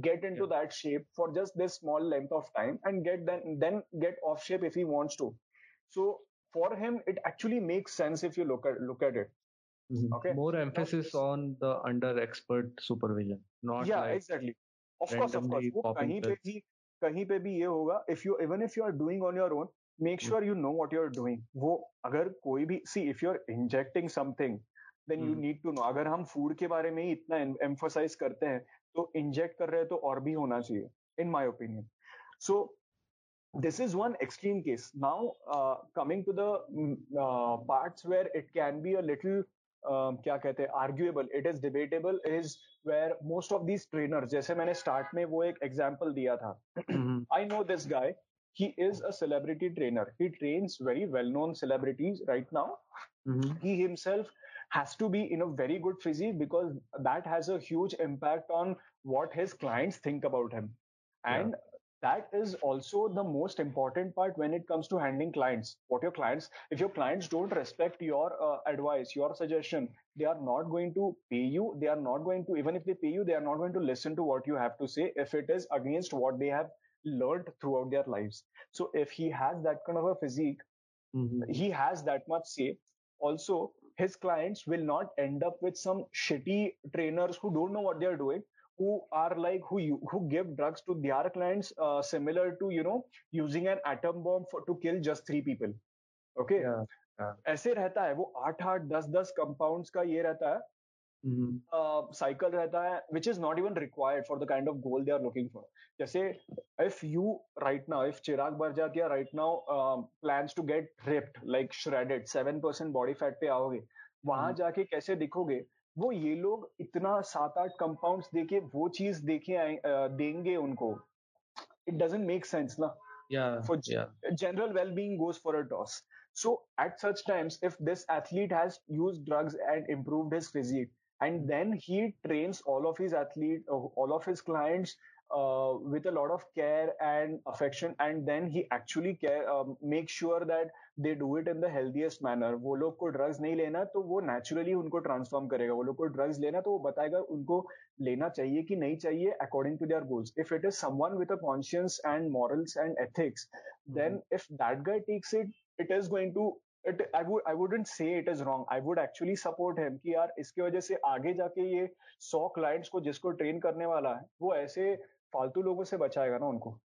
get into that shape for just this small length of time and get then then get off shape if he wants to so for him it actually makes sense if you look at look at it Mhm. Okay. More emphasis on the under expert supervision, not yeah like exactly of course of course randomly वो popping कहीं पे pills. भी कहीं पे भी ये होगा if you even if you are doing on your own make sure you know what you are doing वो अगर कोई भी see if you are injecting something then you need to know अगर हम फ़ूड के बारे में ही इतना एम्फोसाइज करते हैं तो इंजेक्ट कर रहे हैं तो और भी होना चाहिए in my opinion so this is one extreme case now coming to the part where it can be a little क्या कहते हैं arguable it is debatable it is where most of these trainer जैसे मैंने start में वो एक example दिया था। I know this guy he is a celebrity trainer. He trains very well known celebrities right now. Mhm. he himself has to be in a very good physique because that has a huge impact on what his clients think about him. And that is also the most important part when it comes to handling clients. What your clients if your clients don't respect your uh, advice your suggestion they are not going to pay you. They are not going to even if they pay you they are not going to listen to what you have to say if it is against what they have learned throughout their lives so if he has that kind of a physique Mhm. he has that much say also his clients will not end up with some shitty trainers who don't know what they are doing who are like who you, who give drugs to their clients uh, similar to you know using an atom bomb for to kill just three people okay Yeah. yeah. ऐसे रहता है वो आठ आठ दस दस compounds का ये रहता है साइकिल रहता है which is not even required for the kind of goal they are looking for जैसे if you right now if Chirag Barjatiya right now plans to get ripped like shredded seven percent body fat पे आओगे वहाँ हम्म। जाके कैसे दिखोगे वो ये लोग इतना सात आठ कंपाउंड देके वो चीज़ देखे देंगे उनको इट डजेंट मेक सेंस ना for Yeah. general well-being goes for a toss. So at such times, if this athlete has used drugs and improved his physique, and then he trains all of his athlete, uh, all of his clients uh, with a lot of care and affection, and then he actually care, um, make sure that they do it in the healthiest manner. वो लोग को drugs नहीं लेना तो वो naturally उनको transform करेगा. वो लोग को drugs लेना तो वो बताएगा उनको लेना चाहिए कि नहीं चाहिए according to their goals. If it is someone with a conscience and morals and ethics, then if that guy takes it, it is going to it I would I wouldn't say it is wrong. I would actually support him कि यार इसकी वजह से आगे जाके ये 100 clients को जिसको ट्रेन करने वाला है वो ऐसे फालतू लोगों से बचाएगा ना उनको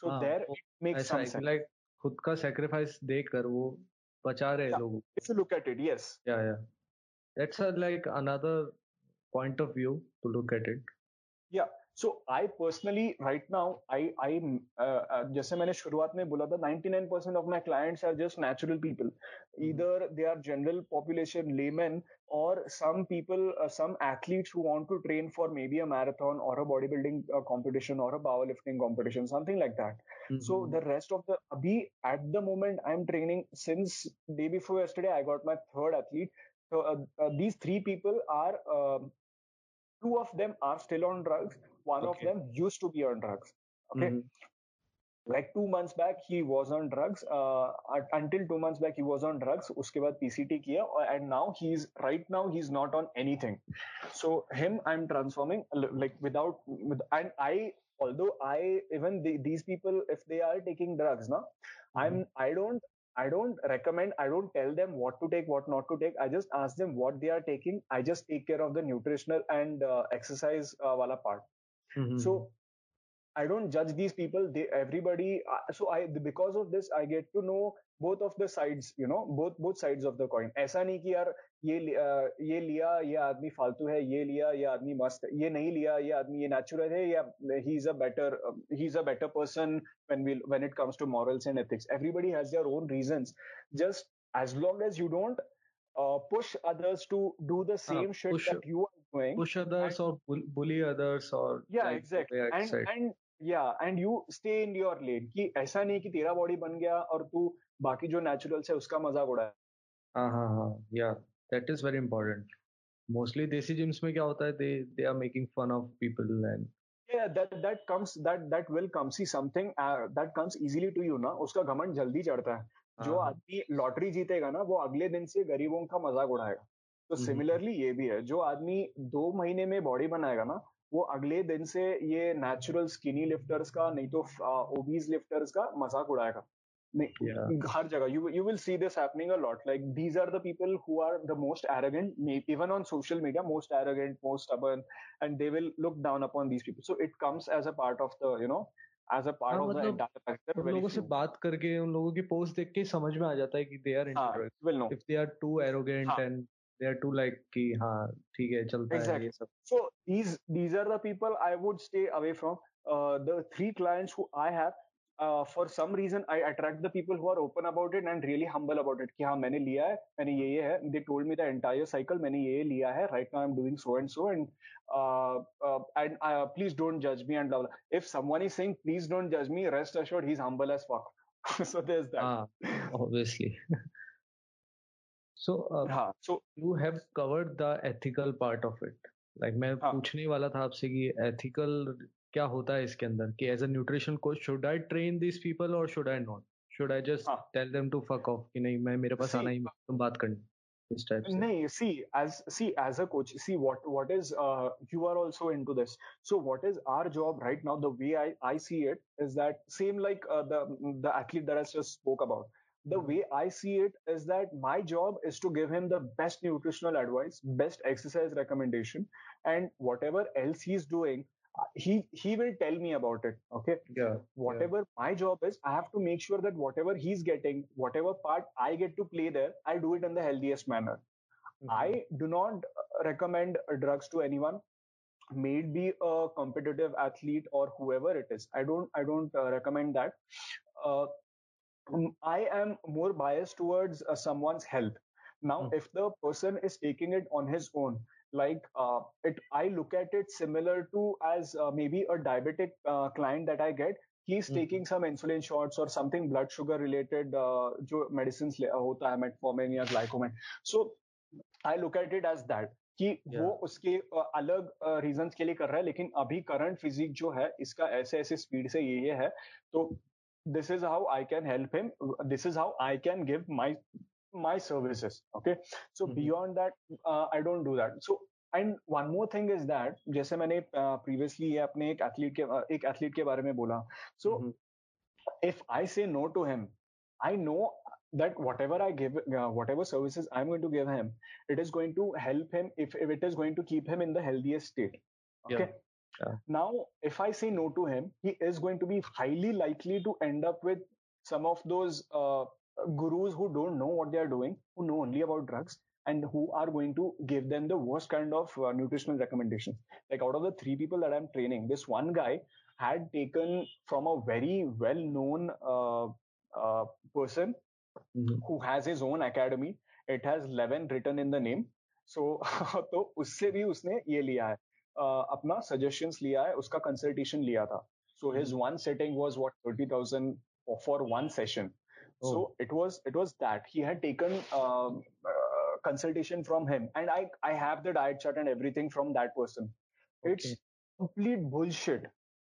सो हाँ, वो इट मेक्स है लाइक खुद का सेक्रीफाइस देकर वो बचा रहे Yeah. लोगों if you look at it yes yeah yeah that's a like another point of view to look at it So I personally right now I I जैसे मैंने शुरुआत में बोला था 99% of my clients are just natural people either they are general population laymen or some people uh, some athletes who want to train for maybe a marathon or a bodybuilding uh, competition or a powerlifting competition something like that so Mhm. the rest of the abhi at the moment i'm training since day before yesterday i got my third athlete so uh, uh, these three people are um two of them are still on drugs. One of them used to be on drugs. Okay? Mhm. like two months back he was on drugs. Uh, until two months back he was on drugs. Uske baad pct kiya and now he's right now he's not on anything. So him i'm transforming like without with, and i although i even the, these people if they are taking drugs now i'm i don't i don't recommend i don't tell them what to take what not to take. I just ask them what they are taking. I just take care of the nutritional and uh, exercise uh, wala part. Mhm. so i don't judge these people they everybody uh, so i because of this i get to know both of the sides you know both both sides of the coin ऐसा नहीं कि यार ये लि- अ, ये लिया ये आदमी फालतू है ये लिया ये आदमी मस्त है ये नहीं लिया ये आदमी ये नेचुरल है या he is a better he is a better person when we when it comes to morals and ethics everybody has their own reasons just as long as you don't uh, push others to do the same shit push- that you are doing push others or bull- bully others or yeah like the exactly way I and said. and yeah and you stay in your lane कि ऐसा नहीं कि तेरा body बन गया और तू बाकी जो नेचुरल है उसका मज़ाक उड़ा। हाँ हाँ हाँ yeah that is very important mostly desi gyms में क्या होता है they they are making fun of people and उसका घमंड जल्दी चढ़ता है। जो आदमी लॉटरी जीतेगा ना वो अगले दिन से गरीबों का मज़ाक उड़ाएगा। तो सिमिलरली ये भी है जो आदमी दो महीने में बॉडी बनाएगा ना वो अगले दिन से ये नेचुरल स्किनी लिफ्टर्स का नहीं तो ओबीज लिफ्टर्स का मज़ाक उड़ाएगा yeah नहीं हर जगह you you will see this happening a lot like these are the people who are the most arrogant may- even on social media most arrogant most stubborn and they will look down upon these people so it comes as a part of the you know as a part हाँ of the मतलब entire factor उन लोगों से बात करके उन लोगों की पोस्ट देख के समझ में आ जाता है कि दे आर हाँ know if they are too arrogant हाँ and they are to like कि हाँ ठीक है चलता है exactly ये सब so these these are the people I would stay away from uh, the three clients who I have uh, for some reason I attract the people who are open about it and really humble about it कि हाँ मैंने लिया है मैंने ये ये है they told me the entire cycle मैंने ये ये लिया है right now I'm doing so and so and uh, uh, and uh, please don't judge me and blah blah if someone is saying please don't judge me rest assured he's humble as fuck so there's that हाँ obviously so uh, हाँ so you have covered the ethical part of it like मैं हाँ पूछने वाला था आपसे कि ethical क्या होता है इसके अंदर कि as a nutrition coach should I train these people or should I not should I just हाँ tell them to fuck off कि नहीं मैं मेरे पास see आना ही तुम बात करनी इस टाइप से No, see, as see as a coach, see what what is uh, you are also into this. So what is our job right now? The way I I see it is that same like uh, the the athlete that I just spoke about. The way I see it is that my job is to give him the best nutritional advice, best exercise recommendation, and whatever else he's doing, uh, he he will tell me about it. Okay yeah yeah whatever my job is, I have to make sure that whatever he's getting, whatever part I get to play there, I do it in the healthiest manner. Mhm. I do not uh, recommend uh, drugs to anyone. May it be a competitive athlete or whoever it is. I don't. I don't uh, recommend that. Uh, I am more biased towards uh, someone's health. Now, Mhm. if the person is taking it on his own, like uh, it, I look at it similar to as uh, maybe a diabetic uh, client that I get. He's Mhm. taking some insulin shots or something blood sugar related uh, जो medicines ले- होता है metformin या glycomen. So I look at it as that कि Yeah. वो उसके uh, अलग reasons के लिए कर रहा है लेकिन अभी करंट फिजिक जो है इसका ऐसे ऐसे स्पीड से ये ये है तो this is how I can help him. This is how I can give my my services. Okay. So Mhm. beyond that, uh, I don't do that. So and one more thing is that जैसे मैंने previously ये अपने एक athlete के uh, एक athlete के बारे में बोला so Mhm. if I say no to him, I know that whatever I give, uh, whatever services I'm going to give him, it is going to help him if, if it is going to keep him in the healthiest state. Yeah. Okay. Yeah. Now, if I say no to him, he is going to be highly likely to end up with some of those uh, gurus who don't know what they are doing, who know only about drugs, and who are going to give them the worst kind of uh, nutritional recommendations. Like out of the three people that I'm training, this one guy had taken from a very well-known uh, uh, person Mhm. who has his own academy. It has 11 written in the name. So तो उससे भी उसने ये लिया है uh, अपना suggestions लिया है उसका consultation लिया था. So his Mhm. one setting was what 30,000 for- for one session. Oh. So it was it was that he had taken um, uh, consultation from him, and I I have the diet chart and everything from that person. okay. It's complete bullshit.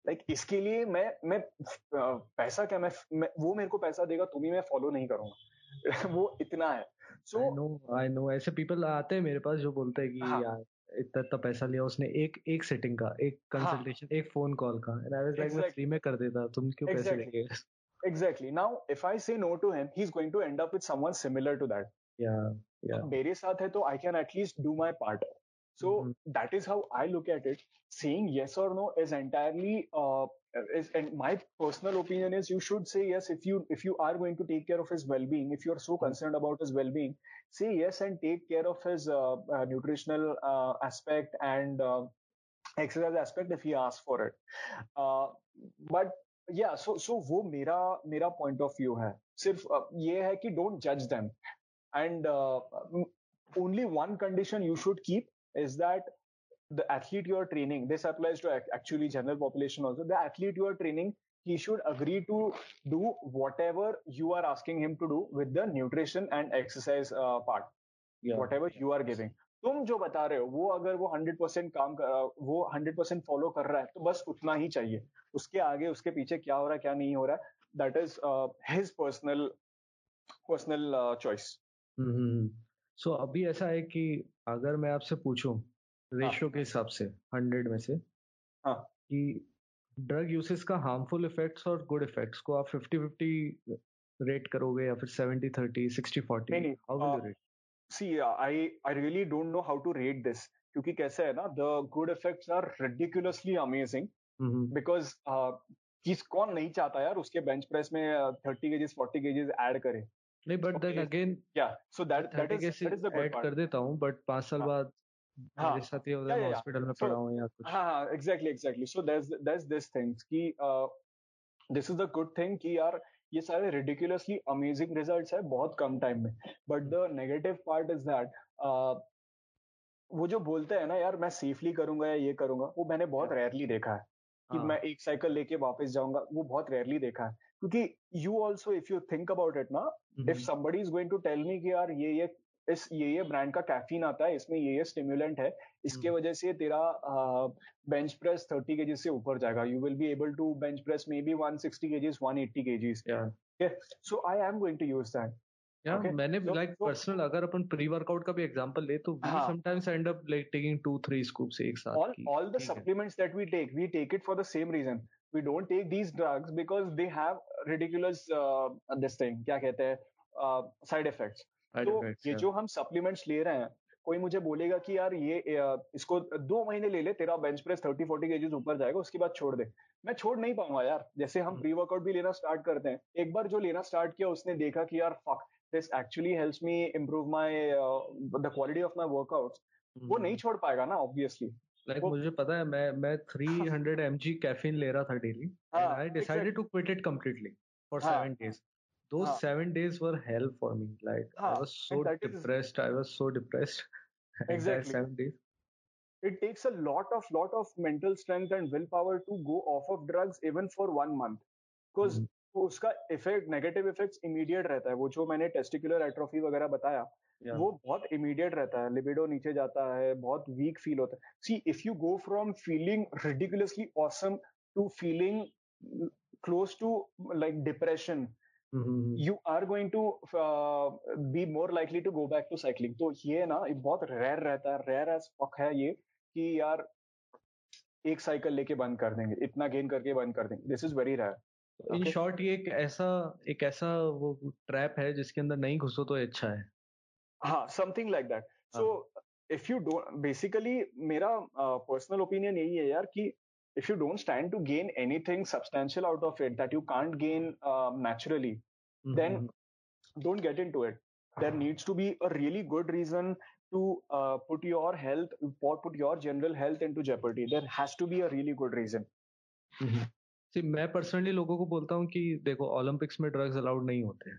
Like like, इसके लिए मैं मैं अ, पैसा क्या मैं, मैं वो मेरे को पैसा देगा तुम्हें मैं फॉलो नहीं करूँगा वो इतना है so I know I know ऐसे पीपल आते हैं मेरे पास जो बोलते हैं कि हाँ। यार इतना इतना पैसा लिया उसने एक एक सेटिंग का एक हाँ। कंसल्टेशन एक फ़ोन कॉल का। एंड आई वाज लाइक मैं फ्री में कर देता तुम क्यों पैसे Exactly. लेंगे exactly now if I say no to him he is going to end up with someone similar to that या या मेरे साथ है तो I can at least do my part so that is how I look at it saying yes और no is is entirely uh, is, and my personal opinion is you should say yes if you if you are going to take care of his well-being. If you are so hmm. concerned about his well-being say yes and take care of his uh, uh, nutritional uh, aspect and uh, exercise aspect if he asks for it. Uh, but yeah so so wo mera mera point of view hai sirf ye hai ki don't judge them. And uh, only one condition you should keep is that the athlete you are training this applies to actually general population also the athlete you are training he should agree to do whatever you are asking him to do with the nutrition and exercise uh, part या whatever you are giving तुम जो बता रहे हो वो अगर वो hundred percent काम कर वो हंड्रेड परसेंट फॉलो कर रहा है तो बस उतना ही चाहिए उसके आगे उसके पीछे क्या हो रहा है क्या नहीं हो रहा है that is his personal personal choice so अभी ऐसा है कि अगर मैं आपसे पूछूँ रेशियो हाँ. के हिसाब से हंड्रेड में से हाँ. कि ड्रग यूसेस का हार्मफुल इफेक्ट्स और गुड इफेक्ट्स को आप फिफ्टी फिफ्टी रेट करोगे या फिर seventy thirty sixty forty how will you rate see I I really don't know how to rate this क्योंकि कैसे है ना the good effects are ridiculously amazing because किस कौन नहीं चाहता यार उसके बेंच प्रेस में thirty kgs forty kgs add करे नहीं बट देन अगेन या so that that is that is the good part कर देता हूँ बट 5 साल हाँ। बाद हाँ, मेरे साथ ये होता है हॉस्पिटल में पड़ा हूँ या कुछ। हाँ exactly exactly so there there this things कि this is the good thing कि यार ये सारे रिडिकुलसली अमेजिंग रिजल्ट्स है बहुत कम टाइम में। But the negative part is that वो जो बोलते हैं ना यार मैं सेफली करूँगा या ये करूँगा वो मैंने बहुत रेयरली देखा है कि हाँ. मैं एक साइकिल लेके वापस जाऊँगा वो बहुत रेयरली देखा है। क्योंकि you also if you think about it ना if somebody is going to tell me कि यार ये ये इस ये ये ब्रांड का कैफीन आता है इसमें ये ये स्टिमुलेंट है। इसके वजह से तेरा बेंच प्रेस थर्टी के से ऊपर जाएगा। You will be able to bench press maybe one sixty kgs one eighty kgs so I am going to use that या okay. मैंने लाइक so, पर्सनल अगर अपन प्री वर्कआउट का भी एग्जांपल ले तो we sometimes end up like taking 2 3 scoops एक साथ all the supplements that we take we take it for the same reason we don't take these drugs because they have ridiculous uh, this thing क्या कहते हैं side uh, effects तो ये जो हम supplements ले रहे हैं कोई मुझे बोलेगा कि यार ये इसको दो महीने ले ले तेरा bench press thirty forty kgs ऊपर जाएगा उसके बाद छोड़ दे। मैं छोड़ नहीं पाऊँगा यार। जैसे हम प्री वर्कआउट भी लेना स्टार्ट करते हैं एक बार जो लेना स्टार्ट किया उसने देखा कि यार fuck this actually helps me improve my the quality of my workout वो नहीं छोड़ पाएगा ना ऑब्वियसली लाइक like, मुझे पता है मैं मैं 300 mg कैफीन ले रहा था daily I decided to quit it completely for 7 days those huh. seven days were hell for me like huh. i was so depressed is... i was so depressed exactly seven days it takes a lot of lot of mental strength and willpower to go off of drugs even for one month because mm-hmm. उसका effect negative effects immediate रहता है वो जो मैंने testicular atrophy वगैरह बताया yeah. वो बहुत इमीडिएट रहता है लिबिडो नीचे जाता है बहुत वीक फील होता है see if you go from feeling ridiculously awesome to feeling close to like depression you are going to be more likely to go back to cycling तो ये ना बहुत रेयर रहता है रेयर एज फक है ये कि यार एक साइकिल लेके बंद कर देंगे इतना गेन करके बंद कर देंगे। This is very rare in short ये एक ऐसा एक ऐसा वो ट्रैप है जिसके अंदर नहीं घुसो तो अच्छा है। हाँ something like that so if you don't basically मेरा पर्सनल uh, ओपिनियन यही है यार कि if you don't stand to gain anything substantial out of it that you can't gain uh, naturally, mm-hmm. then don't get into it. There needs to be a really good reason to uh, put your health or put your general health into jeopardy. There has to be a really good reason. Mm-hmm. See, मैं personally लोगों को बोलता हूँ कि देखो Olympics में drugs allowed नहीं होते हैं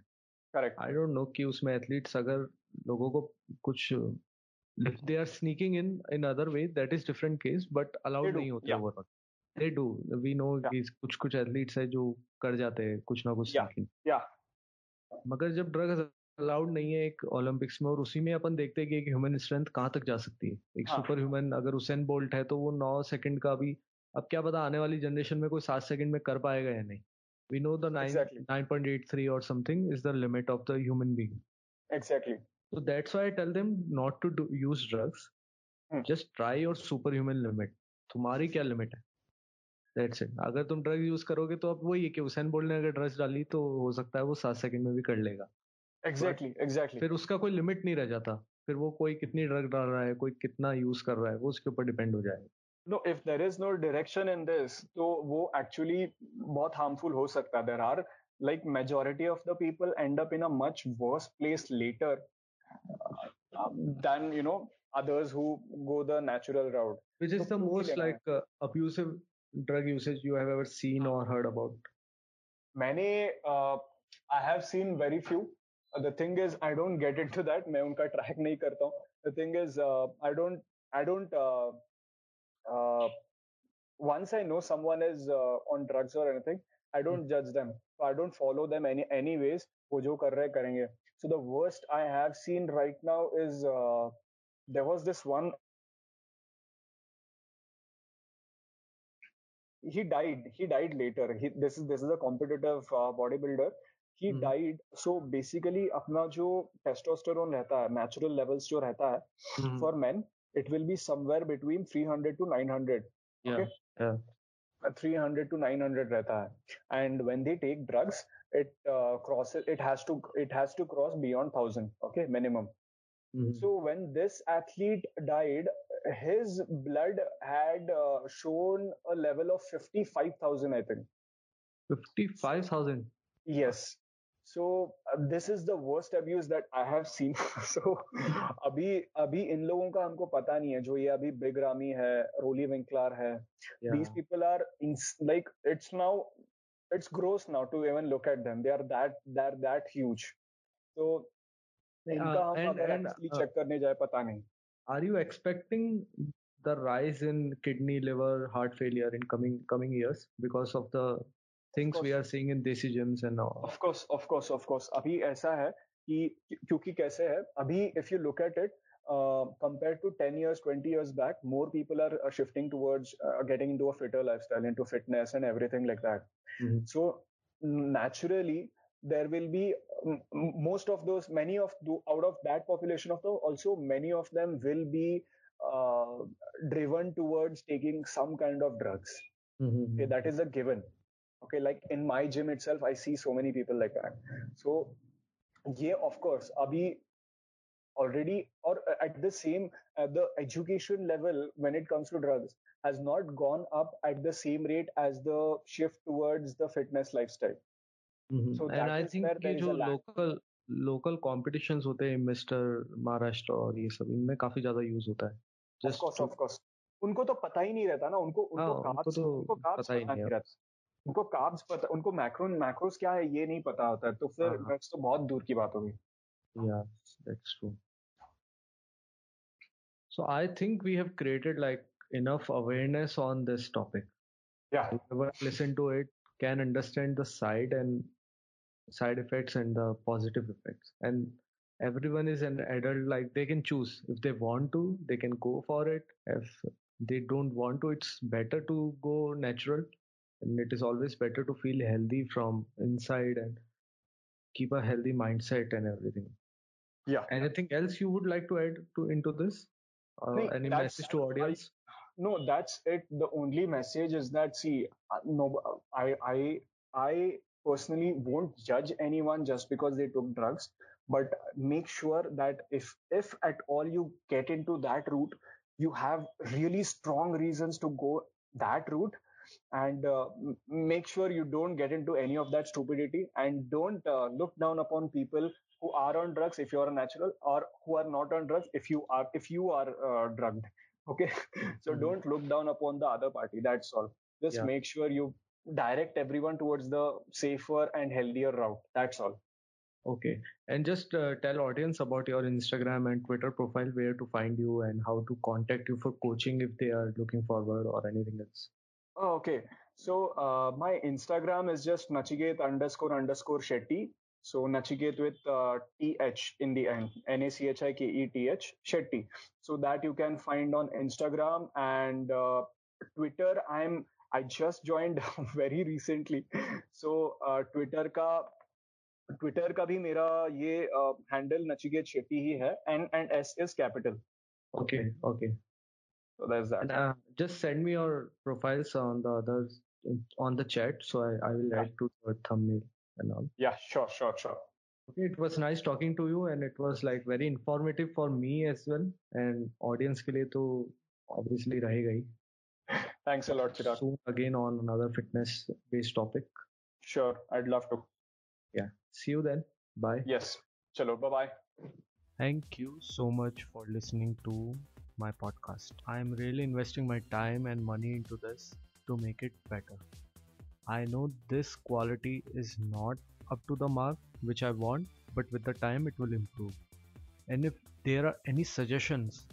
करेक्ट आई डोंट नो कि उसमें एथलीट्स अगर लोगों को कुछ if they are sneaking in in other way that is different case but allowed नहीं होते yeah. overall They do we know कि कुछ कुछ एथलीट्स है जो कर जाते हैं कुछ ना कुछ yeah. yeah. मगर जब ड्रग्स अलाउड नहीं है एक ओलंपिक्स में और उसी में अपन देखते हैं कि एक ह्यूमन स्ट्रेंथ कहाँ तक जा सकती है एक हाँ. सुपर ह्यूमन अगर उसेन बोल्ट है तो वो नौ सेकंड का भी अब क्या पता आने वाली जनरेशन में कोई सात सेकंड में कर पाएगा या नहीं we know the nine point eight three और something is the limit of the human being exactly So that's why I tell them not to do, use drugs. Hmm. Just try your superhuman limit. तुम्हारी क्या limit है that's it अगर तुम drug use करोगे तो अब वही है कि हुसैन बोल्ट ने अगर ड्रग्स डाली तो हो सकता है वो सात सेकंड में भी कर लेगा। Exactly exactly, exactly exactly. फिर उसका कोई लिमिट नहीं रह जाता। फिर वो कोई कितनी ड्रग डाल रहा है कोई कितना यूज़ कर रहा है वो उसके ऊपर डिपेंड हो जाएगा। No if there is no direction in this तो वो एक्चुअली बहुत हार्मफुल हो सकता है। There are majority of the people end up in a much worse place later uh, than you know others who go the natural route. Which is so the most like uh, abusive drug usage you have ever seen or heard about? Many, uh, I have seen very few. Uh, the thing is, I don't get into that. मैं उनका track नहीं करता हूँ. The thing is, uh, I don't, I don't. Uh, uh, once I know someone is uh, on drugs or anything, I don't hmm. judge them. So I don't follow them any anyways. वो जो कर रहे करेंगे. So the worst I have seen right now is uh, there was this one he died. He died later. This is this is a competitive uh, bodybuilder. He hmm. died. So basically, अपना जो testosterone रहता है, natural levels जो रहता है, for men, it will be somewhere between 300 to 900. Okay? Yeah. 300 to 900 रहता है. And when they take drugs, it uh, crosses. It has to. It has to cross beyond thousand. Okay, minimum. Hmm. So when this athlete died, his blood had uh, shown a level of 55000 i think 55000 yes so uh, this is the worst abuse that i have seen so अभी अभी इन लोगों का हमको पता नहीं है जो ये अभी बिग रामी है रोली विंकलर है yeah. these people are in, like it's now it's gross now to even look at them they are that they're that huge so इनका uh, हम and, अगर एक्चुअली चेक करने जाए पता नहीं are you expecting the rise in kidney liver heart failure in coming coming years because of the things we are seeing in desi gyms and all of course of course of course अभी ऐसा है कि क्योंकि कैसे है अभी if you look at it uh, compared to 10 years 20 years back more people are, are shifting towards uh, getting into a fitter lifestyle into fitness and everything like that mm-hmm. so naturally there will be most of those many of the, out of that population of the also many of them will be uh, driven towards taking some kind of drugs. Mm-hmm. okay that is a given. Okay like in my gym itself i see so many people like that. So yeah of course abhi already or at the same uh, the education level when it comes to drugs has not gone up at the same rate as the shift towards the fitness lifestyle and I think कि जो local local competitions होते हैं mister Maharashtra और ये सब इनमें काफ़ी ज़्यादा यूज़ होता है। जस्ट ऑफ़ कोर्स उनको तो पता ही नहीं रहता ना उनको उनको हाँ, कार्ब्स तो उनको कार्ब्स पता ही नहीं रहता। उनको कार्ब्स पता उनको मैक्रो मैक्रोस क्या है ये नहीं पता होता तो फिर ड्रग्स हाँ, हाँ। तो बहुत दूर की बात होगी या that's true so i think we have created like enough awareness on this topic. Yeah. Whoever listen to it can understand the side and side effects and the positive effects. And everyone is an adult like they can choose. If they want to they can go for it. If they don't want to it's better to go natural. And it is always better to feel healthy from inside and keep a healthy mindset and everything. Yeah. Anything else you would like to add to into this? Uh, no, any message to audience? I, no that's it. The only message is that see uh, no i i i personally won't judge anyone just because they took drugs but make sure that if if at all you get into that route you have really strong reasons to go that route and uh, make sure you don't get into any of that stupidity and don't uh, look down upon people who are on drugs if you are a natural or who are not on drugs if you are if you are uh, drugged okay so mm-hmm. don't look down upon the other party that's all just yeah. make sure you direct everyone towards the safer and healthier route. That's all. Okay. And just uh, tell audience about your Instagram and Twitter profile, where to find you and how to contact you for coaching if they are looking forward or anything else. Oh, okay. So uh, my Instagram is just Nachiket underscore underscore Shetty. So Nachiket with uh, TH in the end, N-A-C-H-I-K-E-T-H, Shetty. So that you can find on Instagram and uh, Twitter. I'm I just joined very recently. So uh, Twitter का Twitter का भी मेरा ये handle Nachiket Shetty ही है and and S is capital okay okay so there's that and, uh, just send me your profiles on the others on the chat so i, I will add to the thumbnail and all yeah sure sure sure okay it was nice talking to you and it was like very informative for me as well and audience के लिए तो obviously रहेगा ही Thanks a lot, Chirag. Soon again on another fitness based topic. Sure, I'd love to. Yeah. See you then. Bye. Yes. Chalo, bye bye. Thank you so much for listening to my podcast. I am really investing my time and money into this to make it better. I know this quality is not up to the mark which I want, but with the time it will improve. And if there are any suggestions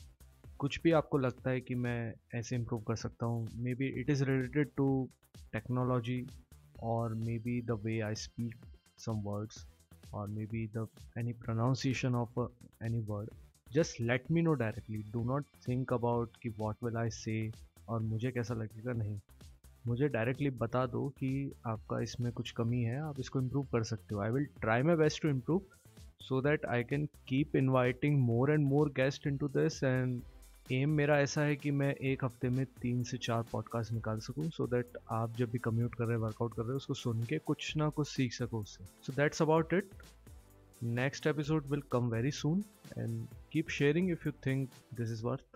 कुछ भी आपको लगता है कि मैं ऐसे improve कर सकता हूँ maybe it is related to technology और maybe the way I speak some words or maybe the any pronunciation of uh, any word. Just let me know directly do not think about कि what will I say और मुझे कैसा लगेगा नहीं। मुझे directly बता दो कि आपका इसमें कुछ कमी है आप इसको इम्प्रूव कर सकते हो। I will try my best to improve so that I can keep inviting more and more guest in to this and um मेरा ऐसा है कि मैं एक हफ़्ते में तीन से चार पॉडकास्ट निकाल सकूँ सो so दैट आप जब भी कम्यूट कर रहे हैं वर्कआउट कर रहे हैं, उसको सुन के कुछ ना कुछ सीख सको उससे। So that's about it next episode will come very soon and keep sharing if you think this is worth